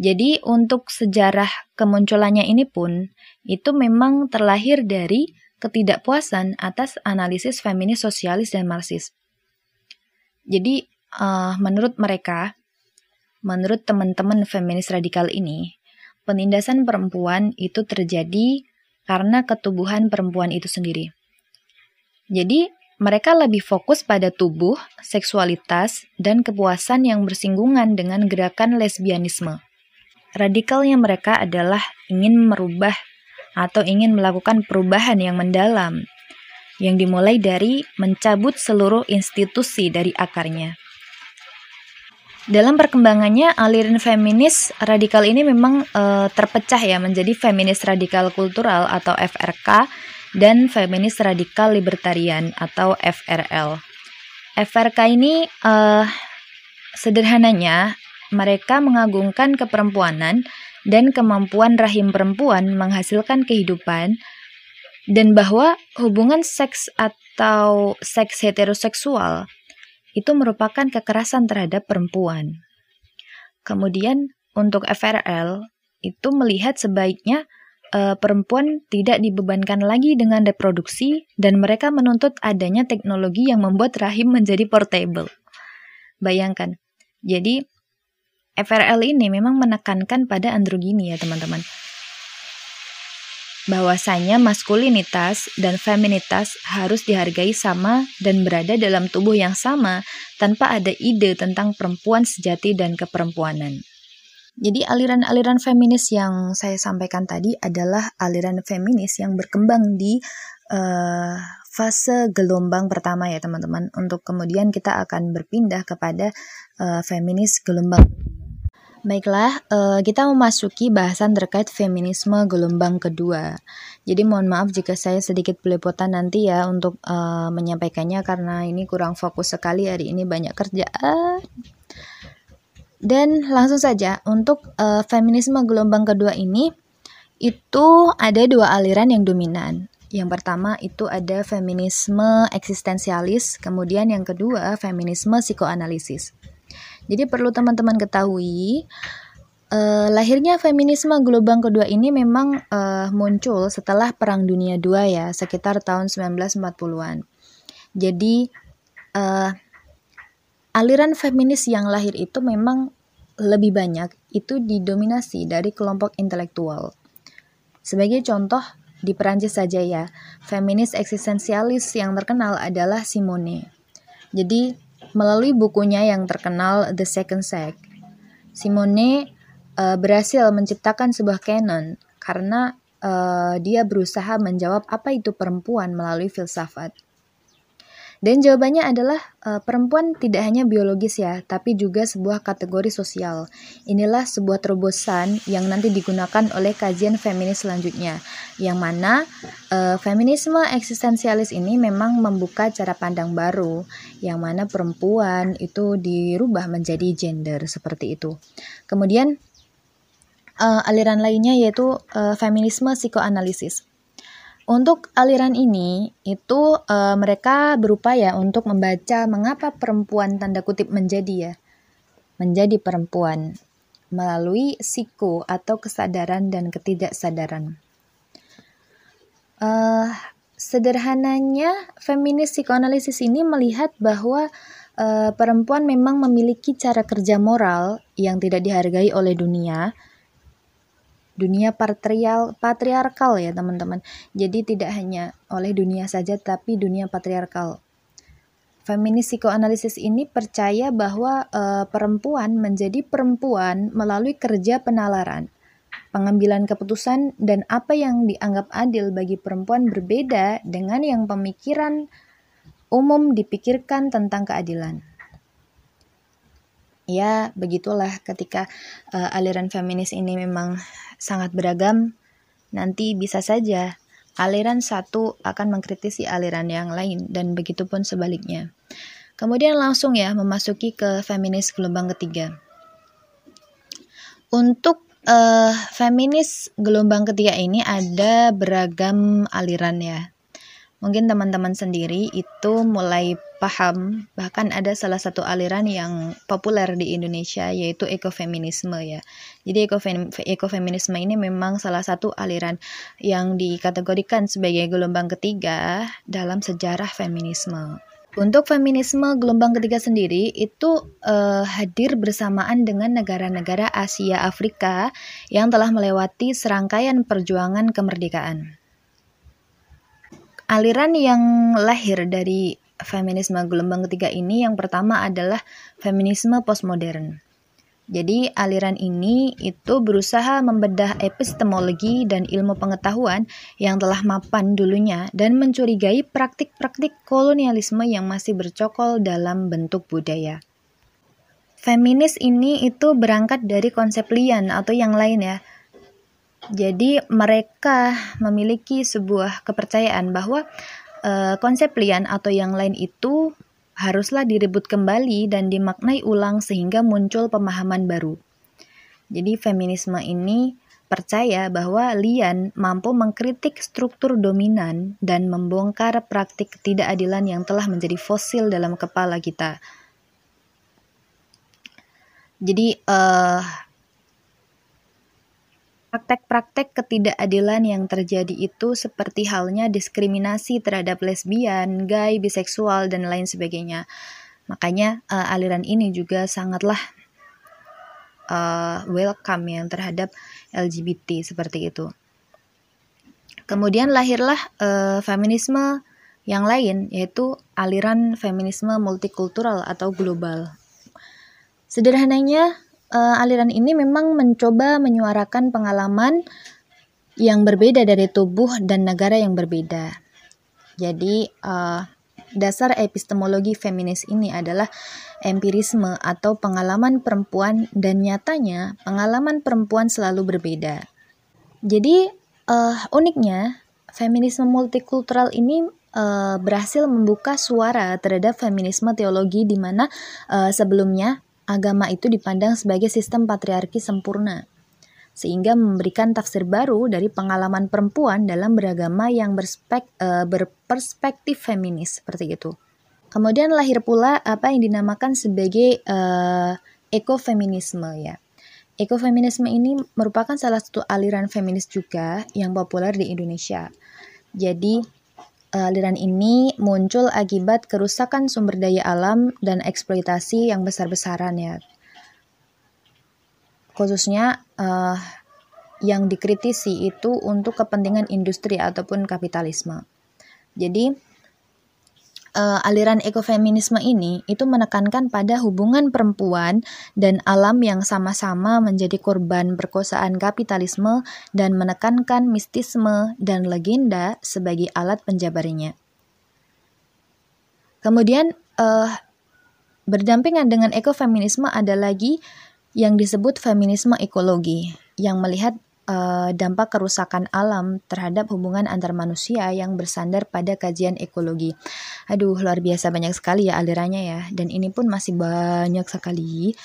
Jadi untuk sejarah kemunculannya ini pun itu memang terlahir dari ketidakpuasan atas analisis feminis sosialis dan marxis. Jadi uh, menurut mereka, menurut teman-teman feminis radikal ini, penindasan perempuan itu terjadi karena ketubuhan perempuan itu sendiri. Jadi, mereka lebih fokus pada tubuh, seksualitas, dan kepuasan yang bersinggungan dengan gerakan lesbianisme. Radikalnya mereka adalah ingin merubah atau ingin melakukan perubahan yang mendalam, yang dimulai dari mencabut seluruh institusi dari akarnya. Dalam perkembangannya, aliran feminis radikal ini memang e, terpecah ya menjadi feminis radikal kultural atau FRK dan feminis radikal libertarian atau FRL. FRK ini uh, sederhananya mereka mengagungkan keperempuanan dan kemampuan rahim perempuan menghasilkan kehidupan dan bahwa hubungan seks atau seks heteroseksual itu merupakan kekerasan terhadap perempuan. Kemudian untuk FRL itu melihat sebaiknya uh, perempuan tidak dibebankan lagi dengan reproduksi dan mereka menuntut adanya teknologi yang membuat rahim menjadi portable. Bayangkan. Jadi FRL ini memang menekankan pada androgini ya teman-teman. Bahwasanya maskulinitas dan feminitas harus dihargai sama dan berada dalam tubuh yang sama tanpa ada ide tentang perempuan sejati dan keperempuanan. Jadi aliran-aliran feminis yang saya sampaikan tadi adalah aliran feminis yang berkembang di uh, fase gelombang pertama ya teman-teman. Untuk kemudian kita akan berpindah kepada uh, feminis gelombang Baiklah, uh, kita memasuki bahasan terkait feminisme gelombang kedua. Jadi mohon maaf jika saya sedikit belepotan nanti ya untuk uh, menyampaikannya karena ini kurang fokus sekali hari ini banyak kerjaan. Dan langsung saja untuk uh, feminisme gelombang kedua ini itu ada dua aliran yang dominan. Yang pertama itu ada feminisme eksistensialis, kemudian yang kedua feminisme psikoanalisis. Jadi perlu teman-teman ketahui uh, lahirnya feminisme gelombang kedua ini memang uh, muncul setelah Perang Dunia II ya, sekitar tahun 1940-an. Jadi uh, aliran feminis yang lahir itu memang lebih banyak itu didominasi dari kelompok intelektual. Sebagai contoh, di Perancis saja ya, feminis eksistensialis yang terkenal adalah Simone. Jadi, melalui bukunya yang terkenal The Second Sex, Simone uh, berhasil menciptakan sebuah canon karena uh, dia berusaha menjawab apa itu perempuan melalui filsafat. Dan jawabannya adalah e, perempuan tidak hanya biologis ya, tapi juga sebuah kategori sosial. Inilah sebuah terobosan yang nanti digunakan oleh kajian feminis selanjutnya, yang mana e, feminisme eksistensialis ini memang membuka cara pandang baru, yang mana perempuan itu dirubah menjadi gender seperti itu. Kemudian e, aliran lainnya yaitu e, feminisme psikoanalisis. Untuk aliran ini, itu uh, mereka berupaya untuk membaca mengapa perempuan tanda kutip menjadi ya, menjadi perempuan melalui psiko atau kesadaran dan ketidaksadaran. Uh, sederhananya, feminis psikoanalisis ini melihat bahwa uh, perempuan memang memiliki cara kerja moral yang tidak dihargai oleh dunia, dunia patrial patriarkal ya teman-teman. Jadi tidak hanya oleh dunia saja tapi dunia patriarkal. Feminis psikoanalisis ini percaya bahwa e, perempuan menjadi perempuan melalui kerja penalaran, pengambilan keputusan dan apa yang dianggap adil bagi perempuan berbeda dengan yang pemikiran umum dipikirkan tentang keadilan. Ya, begitulah ketika uh, aliran feminis ini memang sangat beragam, nanti bisa saja aliran satu akan mengkritisi aliran yang lain dan begitu pun sebaliknya. Kemudian langsung ya memasuki ke feminis gelombang ketiga. Untuk uh, feminis gelombang ketiga ini ada beragam aliran ya. Mungkin teman-teman sendiri itu mulai paham, bahkan ada salah satu aliran yang populer di Indonesia yaitu ekofeminisme ya. Jadi ekofem ekofeminisme ini memang salah satu aliran yang dikategorikan sebagai gelombang ketiga dalam sejarah feminisme. Untuk feminisme gelombang ketiga sendiri itu uh, hadir bersamaan dengan negara-negara Asia Afrika yang telah melewati serangkaian perjuangan kemerdekaan. Aliran yang lahir dari feminisme gelombang ketiga ini yang pertama adalah feminisme postmodern. Jadi aliran ini itu berusaha membedah epistemologi dan ilmu pengetahuan yang telah mapan dulunya dan mencurigai praktik-praktik kolonialisme yang masih bercokol dalam bentuk budaya. Feminis ini itu berangkat dari konsep lian atau yang lain ya, jadi mereka memiliki sebuah kepercayaan bahwa uh, konsep lian atau yang lain itu haruslah direbut kembali dan dimaknai ulang sehingga muncul pemahaman baru. Jadi feminisme ini percaya bahwa lian mampu mengkritik struktur dominan dan membongkar praktik ketidakadilan yang telah menjadi fosil dalam kepala kita. Jadi uh, Praktek-praktek ketidakadilan yang terjadi itu seperti halnya diskriminasi terhadap lesbian, gay, biseksual, dan lain sebagainya. Makanya uh, aliran ini juga sangatlah uh, welcome yang terhadap LGBT seperti itu. Kemudian lahirlah uh, feminisme yang lain yaitu aliran feminisme multikultural atau global. Sederhananya uh, aliran ini memang mencoba menyuarakan pengalaman yang berbeda dari tubuh dan negara yang berbeda. Jadi, uh, dasar epistemologi feminis ini adalah empirisme atau pengalaman perempuan dan nyatanya pengalaman perempuan selalu berbeda. Jadi, uh, uniknya feminisme multikultural ini uh, berhasil membuka suara terhadap feminisme teologi di mana uh, sebelumnya agama itu dipandang sebagai sistem patriarki sempurna, sehingga memberikan tafsir baru dari pengalaman perempuan dalam beragama yang berspek, uh, berperspektif feminis seperti itu. Kemudian lahir pula apa yang dinamakan sebagai uh, ekofeminisme ya. Ekofeminisme ini merupakan salah satu aliran feminis juga yang populer di Indonesia. Jadi aliran ini muncul akibat kerusakan sumber daya alam dan eksploitasi yang besar-besaran ya. Khususnya uh, yang dikritisi itu untuk kepentingan industri ataupun kapitalisme. Jadi uh, aliran ekofeminisme ini itu menekankan pada hubungan perempuan dan alam yang sama-sama menjadi korban perkosaan kapitalisme dan menekankan mistisme dan legenda sebagai alat penjabarnya. Kemudian uh, berdampingan dengan ekofeminisme ada lagi yang disebut feminisme ekologi yang melihat uh, dampak kerusakan alam terhadap hubungan antar manusia yang bersandar pada kajian ekologi. Aduh, luar biasa banyak sekali ya alirannya ya, dan ini pun masih banyak sekali.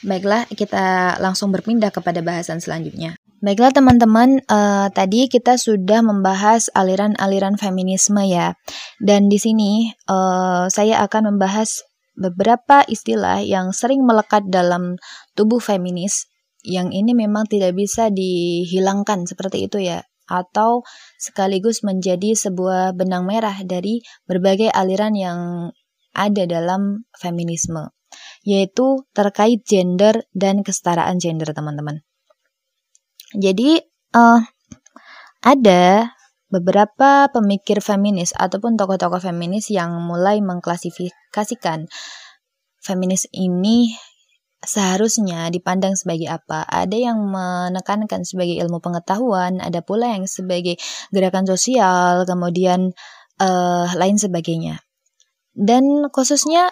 Baiklah, kita langsung berpindah kepada bahasan selanjutnya. Baiklah teman-teman, uh, tadi kita sudah membahas aliran-aliran feminisme ya, dan di sini uh, saya akan membahas beberapa istilah yang sering melekat dalam tubuh feminis yang ini memang tidak bisa dihilangkan seperti itu ya atau sekaligus menjadi sebuah benang merah dari berbagai aliran yang ada dalam feminisme yaitu terkait gender dan kesetaraan gender teman-teman. Jadi uh, ada beberapa pemikir feminis ataupun tokoh-tokoh feminis yang mulai mengklasifikasikan feminis ini seharusnya dipandang sebagai apa. Ada yang menekankan sebagai ilmu pengetahuan, ada pula yang sebagai gerakan sosial, kemudian uh, lain sebagainya. Dan khususnya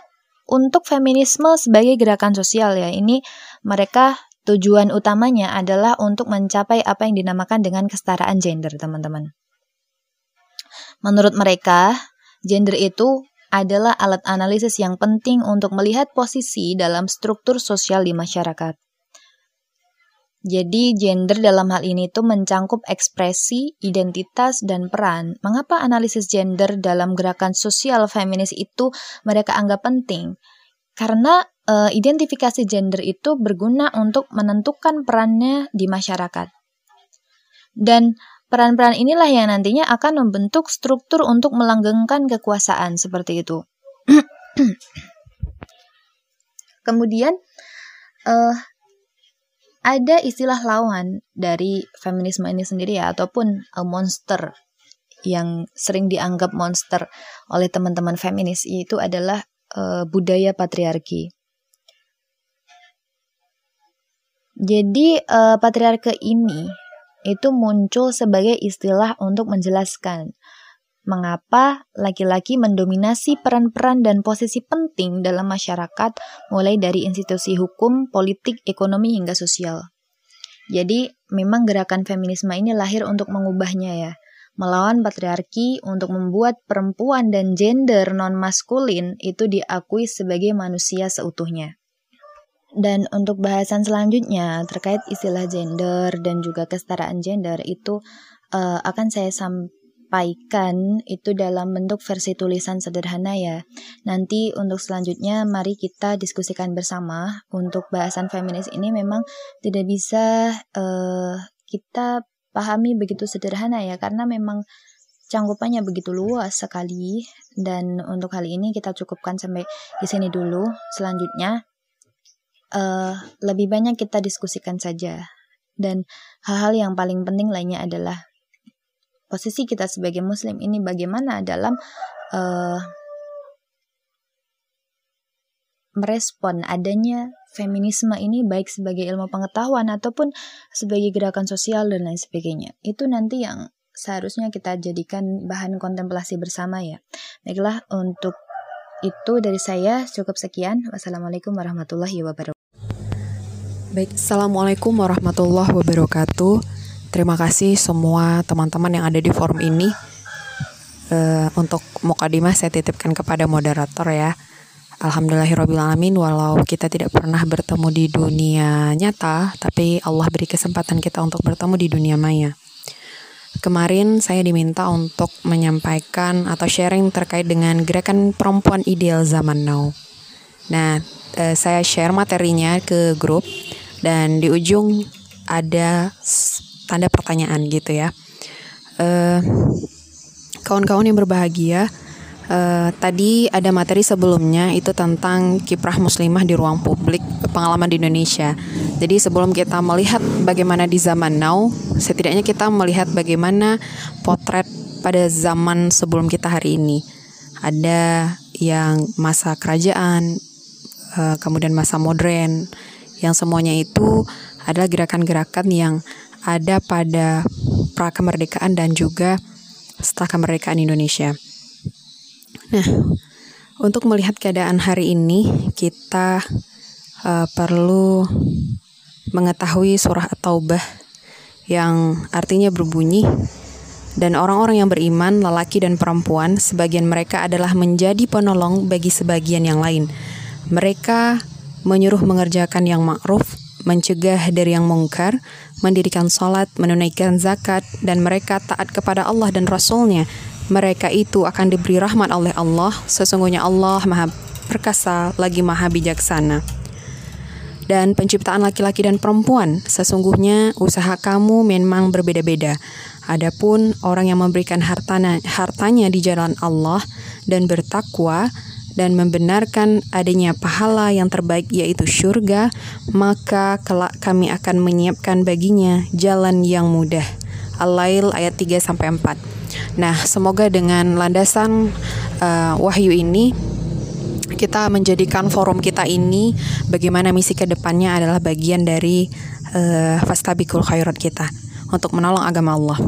untuk feminisme sebagai gerakan sosial ya, ini mereka tujuan utamanya adalah untuk mencapai apa yang dinamakan dengan kesetaraan gender, teman-teman. Menurut mereka, gender itu adalah alat analisis yang penting untuk melihat posisi dalam struktur sosial di masyarakat. Jadi gender dalam hal ini itu mencangkup ekspresi, identitas, dan peran. Mengapa analisis gender dalam gerakan sosial feminis itu mereka anggap penting? Karena e, identifikasi gender itu berguna untuk menentukan perannya di masyarakat. Dan Peran-peran inilah yang nantinya akan membentuk struktur untuk melanggengkan kekuasaan seperti itu. Kemudian uh, ada istilah lawan dari feminisme ini sendiri ya ataupun a monster yang sering dianggap monster oleh teman-teman feminis itu adalah uh, budaya patriarki. Jadi uh, patriarki ini itu muncul sebagai istilah untuk menjelaskan mengapa laki-laki mendominasi peran-peran dan posisi penting dalam masyarakat, mulai dari institusi hukum, politik, ekonomi, hingga sosial. Jadi, memang gerakan feminisme ini lahir untuk mengubahnya ya, melawan patriarki untuk membuat perempuan dan gender non-maskulin itu diakui sebagai manusia seutuhnya. Dan untuk bahasan selanjutnya terkait istilah gender dan juga kesetaraan gender itu uh, akan saya sampaikan itu dalam bentuk versi tulisan sederhana ya. Nanti untuk selanjutnya mari kita diskusikan bersama. Untuk bahasan feminis ini memang tidak bisa uh, kita pahami begitu sederhana ya karena memang cangkupannya begitu luas sekali dan untuk kali ini kita cukupkan sampai di sini dulu. Selanjutnya uh, lebih banyak kita diskusikan saja. Dan hal-hal yang paling penting lainnya adalah posisi kita sebagai muslim ini bagaimana dalam uh, merespon adanya feminisme ini baik sebagai ilmu pengetahuan ataupun sebagai gerakan sosial dan lain sebagainya. Itu nanti yang seharusnya kita jadikan bahan kontemplasi bersama ya. Baiklah untuk itu dari saya cukup sekian. Wassalamualaikum warahmatullahi wabarakatuh. Baik, Assalamualaikum warahmatullahi wabarakatuh. Terima kasih semua teman-teman yang ada di forum ini. Uh, untuk mukadimah saya titipkan kepada moderator ya. Alhamdulillahirrahmanirrahim walau kita tidak pernah bertemu di dunia nyata, tapi Allah beri kesempatan kita untuk bertemu di dunia maya. Kemarin saya diminta untuk menyampaikan atau sharing terkait dengan gerakan perempuan ideal zaman now. Nah, uh, saya share materinya ke grup dan di ujung ada tanda pertanyaan gitu ya. eh, kawan-kawan yang berbahagia, uh, tadi ada materi sebelumnya itu tentang kiprah muslimah di ruang publik pengalaman di Indonesia. Jadi sebelum kita melihat bagaimana di zaman now, setidaknya kita melihat bagaimana potret pada zaman sebelum kita hari ini ada yang masa kerajaan, uh, kemudian masa modern, yang semuanya itu adalah gerakan-gerakan yang ada pada pra kemerdekaan dan juga setelah kemerdekaan Indonesia. Nah, untuk melihat keadaan hari ini, kita uh, perlu mengetahui surah At-Taubah yang artinya berbunyi dan orang-orang yang beriman, lelaki dan perempuan, sebagian mereka adalah menjadi penolong bagi sebagian yang lain. Mereka menyuruh mengerjakan yang ma'ruf, mencegah dari yang mungkar, mendirikan sholat, menunaikan zakat, dan mereka taat kepada Allah dan Rasulnya. Mereka itu akan diberi rahmat oleh Allah. Sesungguhnya Allah maha perkasa lagi maha bijaksana dan penciptaan laki-laki dan perempuan. Sesungguhnya usaha kamu memang berbeda-beda. Adapun orang yang memberikan hartanya, hartanya di jalan Allah dan bertakwa dan membenarkan adanya pahala yang terbaik yaitu surga, maka kelak kami akan menyiapkan baginya jalan yang mudah. Al-Lail ayat 3 sampai 4. Nah, semoga dengan landasan uh, wahyu ini kita menjadikan forum kita ini bagaimana misi ke depannya adalah bagian dari uh, fastabikul khairat kita untuk menolong agama Allah.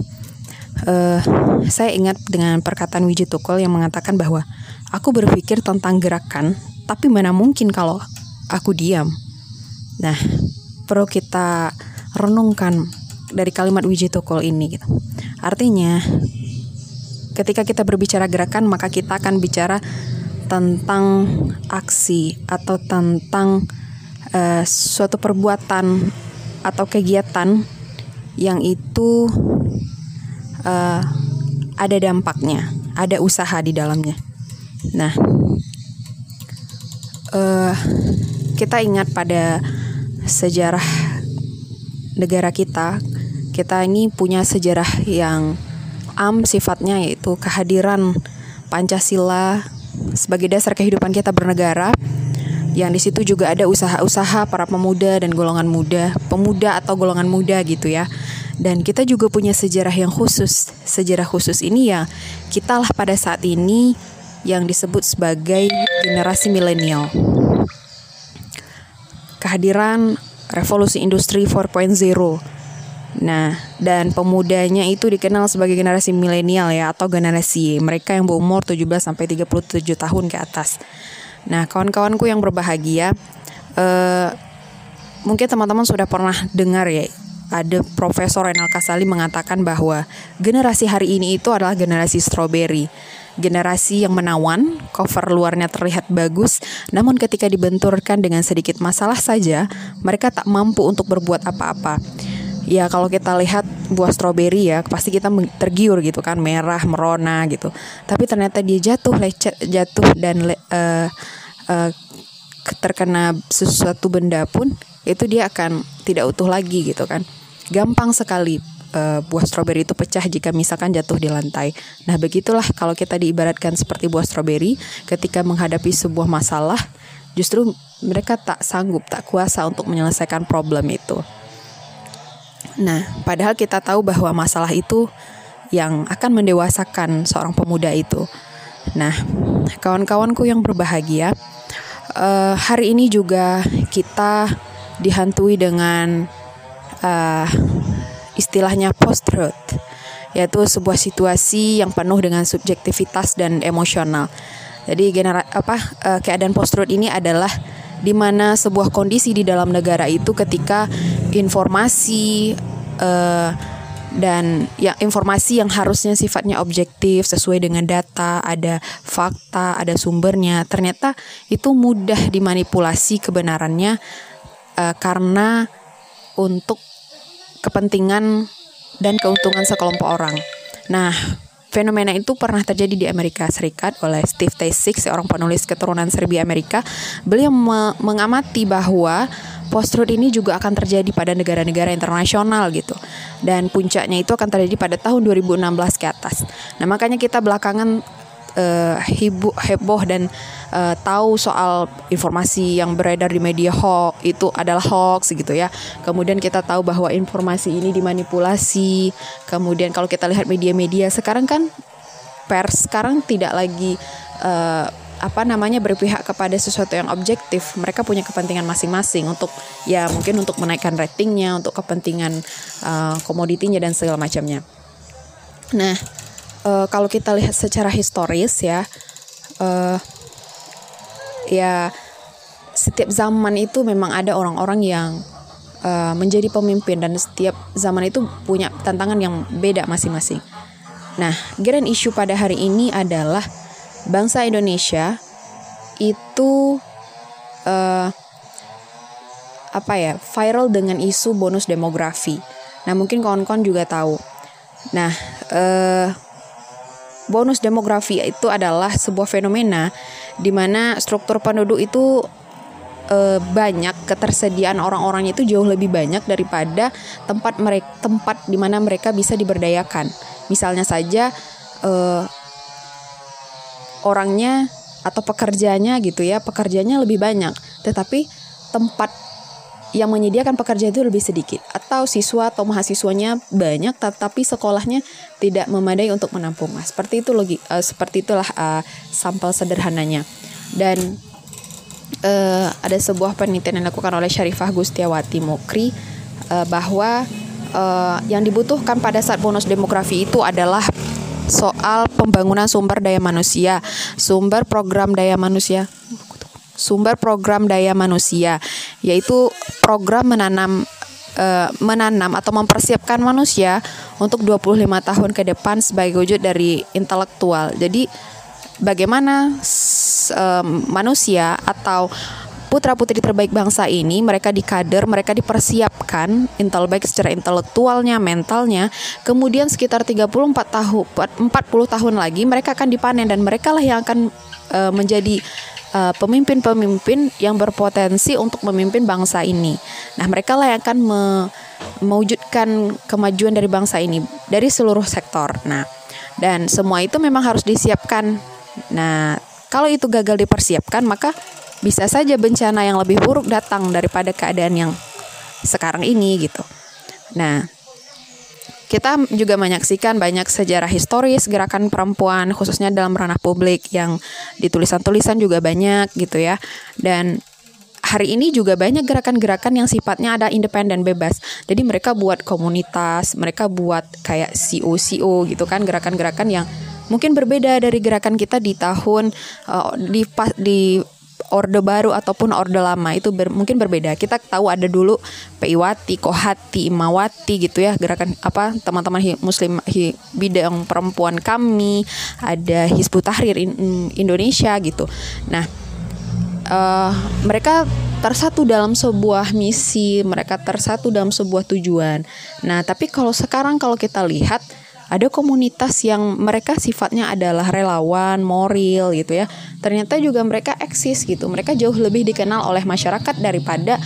Uh, saya ingat dengan perkataan Wiji Tukul yang mengatakan bahwa aku berpikir tentang gerakan, tapi mana mungkin kalau aku diam. Nah, perlu kita renungkan dari kalimat Wiji Tukul ini gitu. Artinya, ketika kita berbicara gerakan, maka kita akan bicara tentang aksi atau tentang uh, suatu perbuatan atau kegiatan yang itu uh, ada dampaknya, ada usaha di dalamnya. Nah, uh, kita ingat pada sejarah negara kita, kita ini punya sejarah yang am sifatnya yaitu kehadiran Pancasila sebagai dasar kehidupan kita bernegara yang di situ juga ada usaha-usaha para pemuda dan golongan muda, pemuda atau golongan muda gitu ya. Dan kita juga punya sejarah yang khusus. Sejarah khusus ini ya kita lah pada saat ini yang disebut sebagai generasi milenial. Kehadiran revolusi industri 4.0 Nah, dan pemudanya itu dikenal sebagai generasi milenial ya atau generasi mereka yang berumur 17 sampai 37 tahun ke atas. Nah, kawan-kawanku yang berbahagia, eh, mungkin teman-teman sudah pernah dengar ya ada Profesor Renal Kasali mengatakan bahwa generasi hari ini itu adalah generasi strawberry. Generasi yang menawan, cover luarnya terlihat bagus, namun ketika dibenturkan dengan sedikit masalah saja, mereka tak mampu untuk berbuat apa-apa. Ya kalau kita lihat buah stroberi ya pasti kita tergiur gitu kan merah merona gitu. Tapi ternyata dia jatuh lecet jatuh dan le, uh, uh, terkena sesuatu benda pun itu dia akan tidak utuh lagi gitu kan gampang sekali uh, buah stroberi itu pecah jika misalkan jatuh di lantai. Nah, begitulah kalau kita diibaratkan seperti buah stroberi ketika menghadapi sebuah masalah, justru mereka tak sanggup, tak kuasa untuk menyelesaikan problem itu. Nah, padahal kita tahu bahwa masalah itu yang akan mendewasakan seorang pemuda itu. Nah, kawan-kawanku yang berbahagia, uh, hari ini juga kita dihantui dengan uh, istilahnya post-truth, yaitu sebuah situasi yang penuh dengan subjektivitas dan emosional. Jadi genera apa uh, keadaan post-truth ini adalah di mana sebuah kondisi di dalam negara itu ketika informasi uh, dan ya informasi yang harusnya sifatnya objektif sesuai dengan data, ada fakta, ada sumbernya, ternyata itu mudah dimanipulasi kebenarannya uh, karena untuk kepentingan dan keuntungan sekelompok orang. Nah, Fenomena itu pernah terjadi di Amerika Serikat oleh Steve Tasik, seorang penulis keturunan Serbia Amerika. Beliau me mengamati bahwa post-truth ini juga akan terjadi pada negara-negara internasional gitu. Dan puncaknya itu akan terjadi pada tahun 2016 ke atas. Nah, makanya kita belakangan uh, hibu, heboh dan uh, tahu soal informasi yang beredar di media hoax itu adalah hoax gitu ya. Kemudian kita tahu bahwa informasi ini dimanipulasi. Kemudian kalau kita lihat media-media sekarang kan pers sekarang tidak lagi uh, apa namanya berpihak kepada sesuatu yang objektif mereka punya kepentingan masing-masing untuk ya mungkin untuk menaikkan ratingnya untuk kepentingan uh, komoditinya dan segala macamnya nah uh, kalau kita lihat secara historis ya uh, ya setiap zaman itu memang ada orang-orang yang uh, menjadi pemimpin dan setiap zaman itu punya tantangan yang beda masing-masing. Nah, grand issue pada hari ini adalah bangsa Indonesia itu uh, apa ya viral dengan isu bonus demografi. Nah mungkin kawan-kawan juga tahu. Nah uh, bonus demografi itu adalah sebuah fenomena di mana struktur penduduk itu uh, banyak ketersediaan orang-orangnya itu jauh lebih banyak daripada tempat mereka tempat di mana mereka bisa diberdayakan. Misalnya saja uh, orangnya atau pekerjanya gitu ya pekerjanya lebih banyak tetapi tempat yang menyediakan pekerja itu lebih sedikit. Atau siswa atau mahasiswanya banyak tetapi sekolahnya tidak memadai untuk menampung. Nah, seperti itu logi uh, seperti itulah uh, sampel sederhananya. Dan uh, ada sebuah penelitian yang dilakukan oleh Syarifah Gustiawati Mukri uh, bahwa uh, yang dibutuhkan pada saat bonus demografi itu adalah soal pembangunan sumber daya manusia, sumber program daya manusia, sumber program daya manusia, yaitu program menanam uh, menanam atau mempersiapkan manusia untuk 25 tahun ke depan sebagai wujud dari intelektual. Jadi bagaimana manusia atau putra-putri terbaik bangsa ini mereka dikader, mereka dipersiapkan intel baik secara intelektualnya, mentalnya. Kemudian sekitar 34 tahun 40 tahun lagi mereka akan dipanen dan mereka lah yang akan uh, menjadi pemimpin-pemimpin yang berpotensi untuk memimpin bangsa ini. Nah, mereka lah yang akan me mewujudkan kemajuan dari bangsa ini dari seluruh sektor. Nah, dan semua itu memang harus disiapkan. Nah, kalau itu gagal dipersiapkan, maka bisa saja bencana yang lebih buruk datang daripada keadaan yang sekarang ini gitu. Nah, kita juga menyaksikan banyak sejarah historis gerakan perempuan khususnya dalam ranah publik yang di tulisan-tulisan juga banyak gitu ya. Dan hari ini juga banyak gerakan-gerakan yang sifatnya ada independen bebas. Jadi mereka buat komunitas, mereka buat kayak CO-CO gitu kan, gerakan-gerakan yang mungkin berbeda dari gerakan kita di tahun uh, di di orde baru ataupun orde lama itu ber, mungkin berbeda. Kita tahu ada dulu Piwati, Kohati, Imawati gitu ya gerakan apa teman-teman Muslim bidang perempuan kami, ada Hizbut Tahrir in, Indonesia gitu. Nah, uh, mereka tersatu dalam sebuah misi, mereka tersatu dalam sebuah tujuan. Nah, tapi kalau sekarang kalau kita lihat ada komunitas yang mereka sifatnya adalah relawan, moral gitu ya. Ternyata juga mereka eksis gitu. Mereka jauh lebih dikenal oleh masyarakat daripada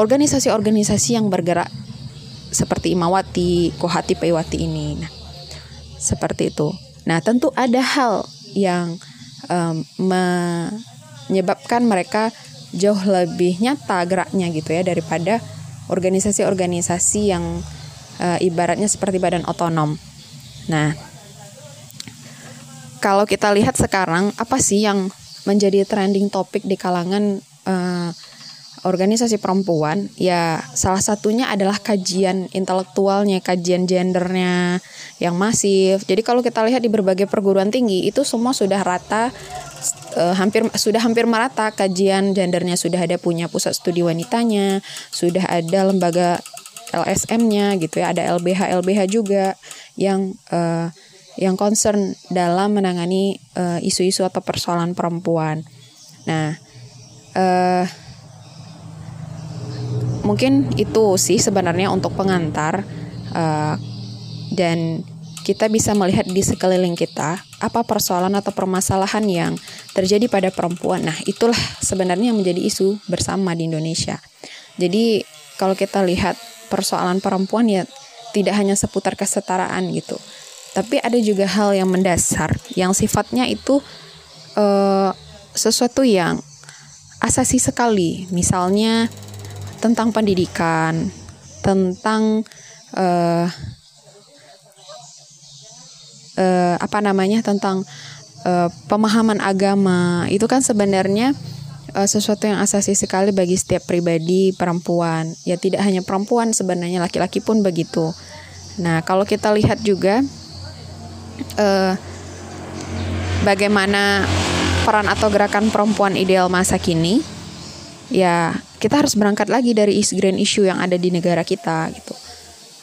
organisasi-organisasi yang bergerak seperti Imawati, Kohati Paiwati ini. Nah, seperti itu. Nah, tentu ada hal yang um, menyebabkan mereka jauh lebih nyata geraknya gitu ya daripada organisasi-organisasi yang uh, ibaratnya seperti badan otonom. Nah, kalau kita lihat sekarang apa sih yang menjadi trending topik di kalangan uh, organisasi perempuan? Ya, salah satunya adalah kajian intelektualnya, kajian gendernya yang masif. Jadi kalau kita lihat di berbagai perguruan tinggi itu semua sudah rata uh, hampir sudah hampir merata kajian gendernya sudah ada punya pusat studi wanitanya, sudah ada lembaga LSM-nya gitu ya, ada LBH LBH juga yang uh, yang concern dalam menangani eh, isu-isu uh, atau persoalan perempuan. Nah, uh, mungkin itu sih sebenarnya untuk pengantar uh, dan kita bisa melihat di sekeliling kita apa persoalan atau permasalahan yang terjadi pada perempuan. Nah, itulah sebenarnya yang menjadi isu bersama di Indonesia. Jadi, kalau kita lihat persoalan perempuan ya tidak hanya seputar kesetaraan gitu. Tapi ada juga hal yang mendasar yang sifatnya itu uh, sesuatu yang asasi sekali. Misalnya tentang pendidikan tentang uh, uh, apa namanya tentang uh, pemahaman agama. Itu kan sebenarnya uh, sesuatu yang asasi sekali bagi setiap pribadi perempuan. Ya tidak hanya perempuan sebenarnya laki-laki pun begitu. Nah kalau kita lihat juga uh, bagaimana peran atau gerakan perempuan ideal masa kini, ya kita harus berangkat lagi dari is grand issue yang ada di negara kita gitu.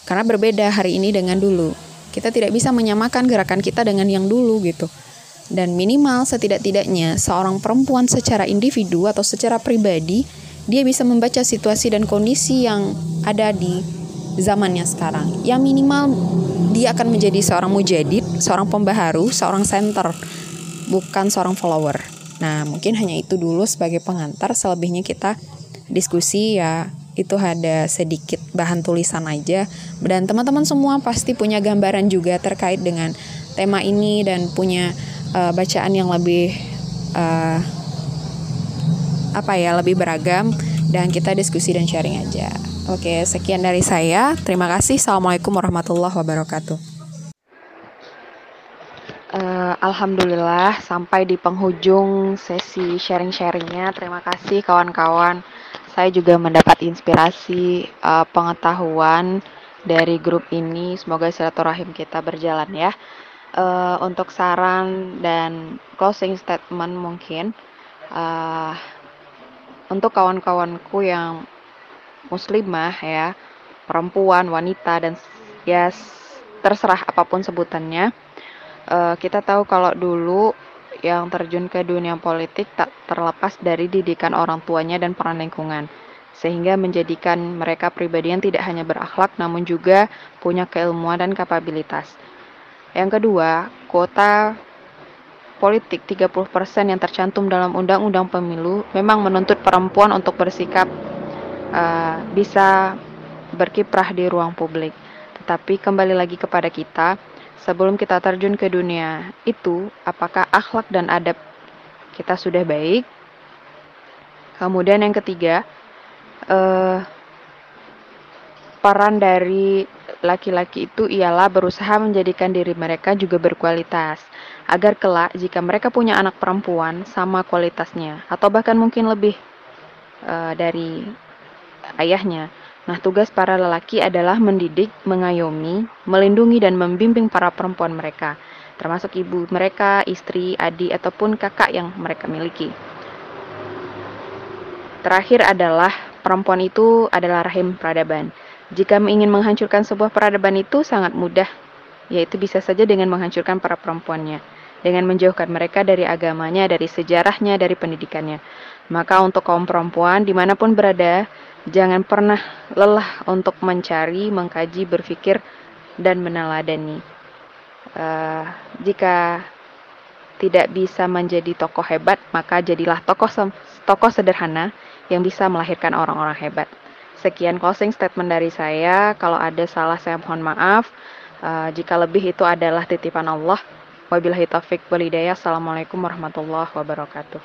Karena berbeda hari ini dengan dulu. Kita tidak bisa menyamakan gerakan kita dengan yang dulu gitu. Dan minimal setidak-tidaknya seorang perempuan secara individu atau secara pribadi dia bisa membaca situasi dan kondisi yang ada di zamannya sekarang. Yang minimal dia akan menjadi seorang mujadid, seorang pembaharu, seorang center bukan seorang follower. Nah, mungkin hanya itu dulu sebagai pengantar, selebihnya kita diskusi ya itu ada sedikit bahan tulisan aja dan teman-teman semua pasti punya gambaran juga terkait dengan tema ini dan punya uh, bacaan yang lebih uh, apa ya lebih beragam dan kita diskusi dan sharing aja. Oke, sekian dari saya. Terima kasih. Assalamualaikum warahmatullahi wabarakatuh. Uh, Alhamdulillah sampai di penghujung sesi sharing-sharingnya. Terima kasih kawan-kawan. Saya juga mendapat inspirasi uh, pengetahuan dari grup ini. Semoga silaturahim kita berjalan ya. Uh, untuk saran dan closing statement mungkin uh, untuk kawan-kawanku yang muslimah ya, perempuan, wanita dan ya terserah apa pun sebutannya uh, kita tahu kalau dulu yang terjun ke dunia politik tak terlepas dari didikan orang tuanya dan peran lingkungan, sehingga menjadikan mereka pribadi yang tidak hanya berakhlak namun juga punya keilmuan dan kapabilitas. Yang kedua, kuota politik 30% yang tercantum dalam Undang-Undang Pemilu memang menuntut perempuan untuk bersikap uh, bisa berkiprah di ruang publik. Tetapi kembali lagi kepada kita, sebelum kita terjun ke dunia itu, apakah akhlak dan adab kita sudah baik? Kemudian yang ketiga, eh, peran dari laki-laki itu ialah berusaha menjadikan diri mereka juga berkualitas, agar kelak jika mereka punya anak perempuan sama kualitasnya, atau bahkan mungkin lebih uh, dari ayahnya, Nah, tugas para lelaki adalah mendidik, mengayomi, melindungi, dan membimbing para perempuan mereka, termasuk ibu mereka, istri, adik, ataupun kakak yang mereka miliki. Terakhir adalah perempuan itu adalah rahim peradaban. Jika ingin menghancurkan sebuah peradaban itu sangat mudah, yaitu bisa saja dengan menghancurkan para perempuannya, dengan menjauhkan mereka dari agamanya, dari sejarahnya, dari pendidikannya. Maka untuk kaum perempuan di mana pun berada, Jangan pernah lelah untuk mencari, mengkaji, berpikir, dan meneladani. Uh, jika tidak bisa menjadi tokoh hebat, maka jadilah tokoh tokoh sederhana yang bisa melahirkan orang-orang hebat. Sekian closing statement dari saya. Kalau ada salah saya mohon maaf. Uh, jika lebih itu adalah titipan Allah. Wabillahi taufik walidayah. Assalamualaikum warahmatullahi wabarakatuh.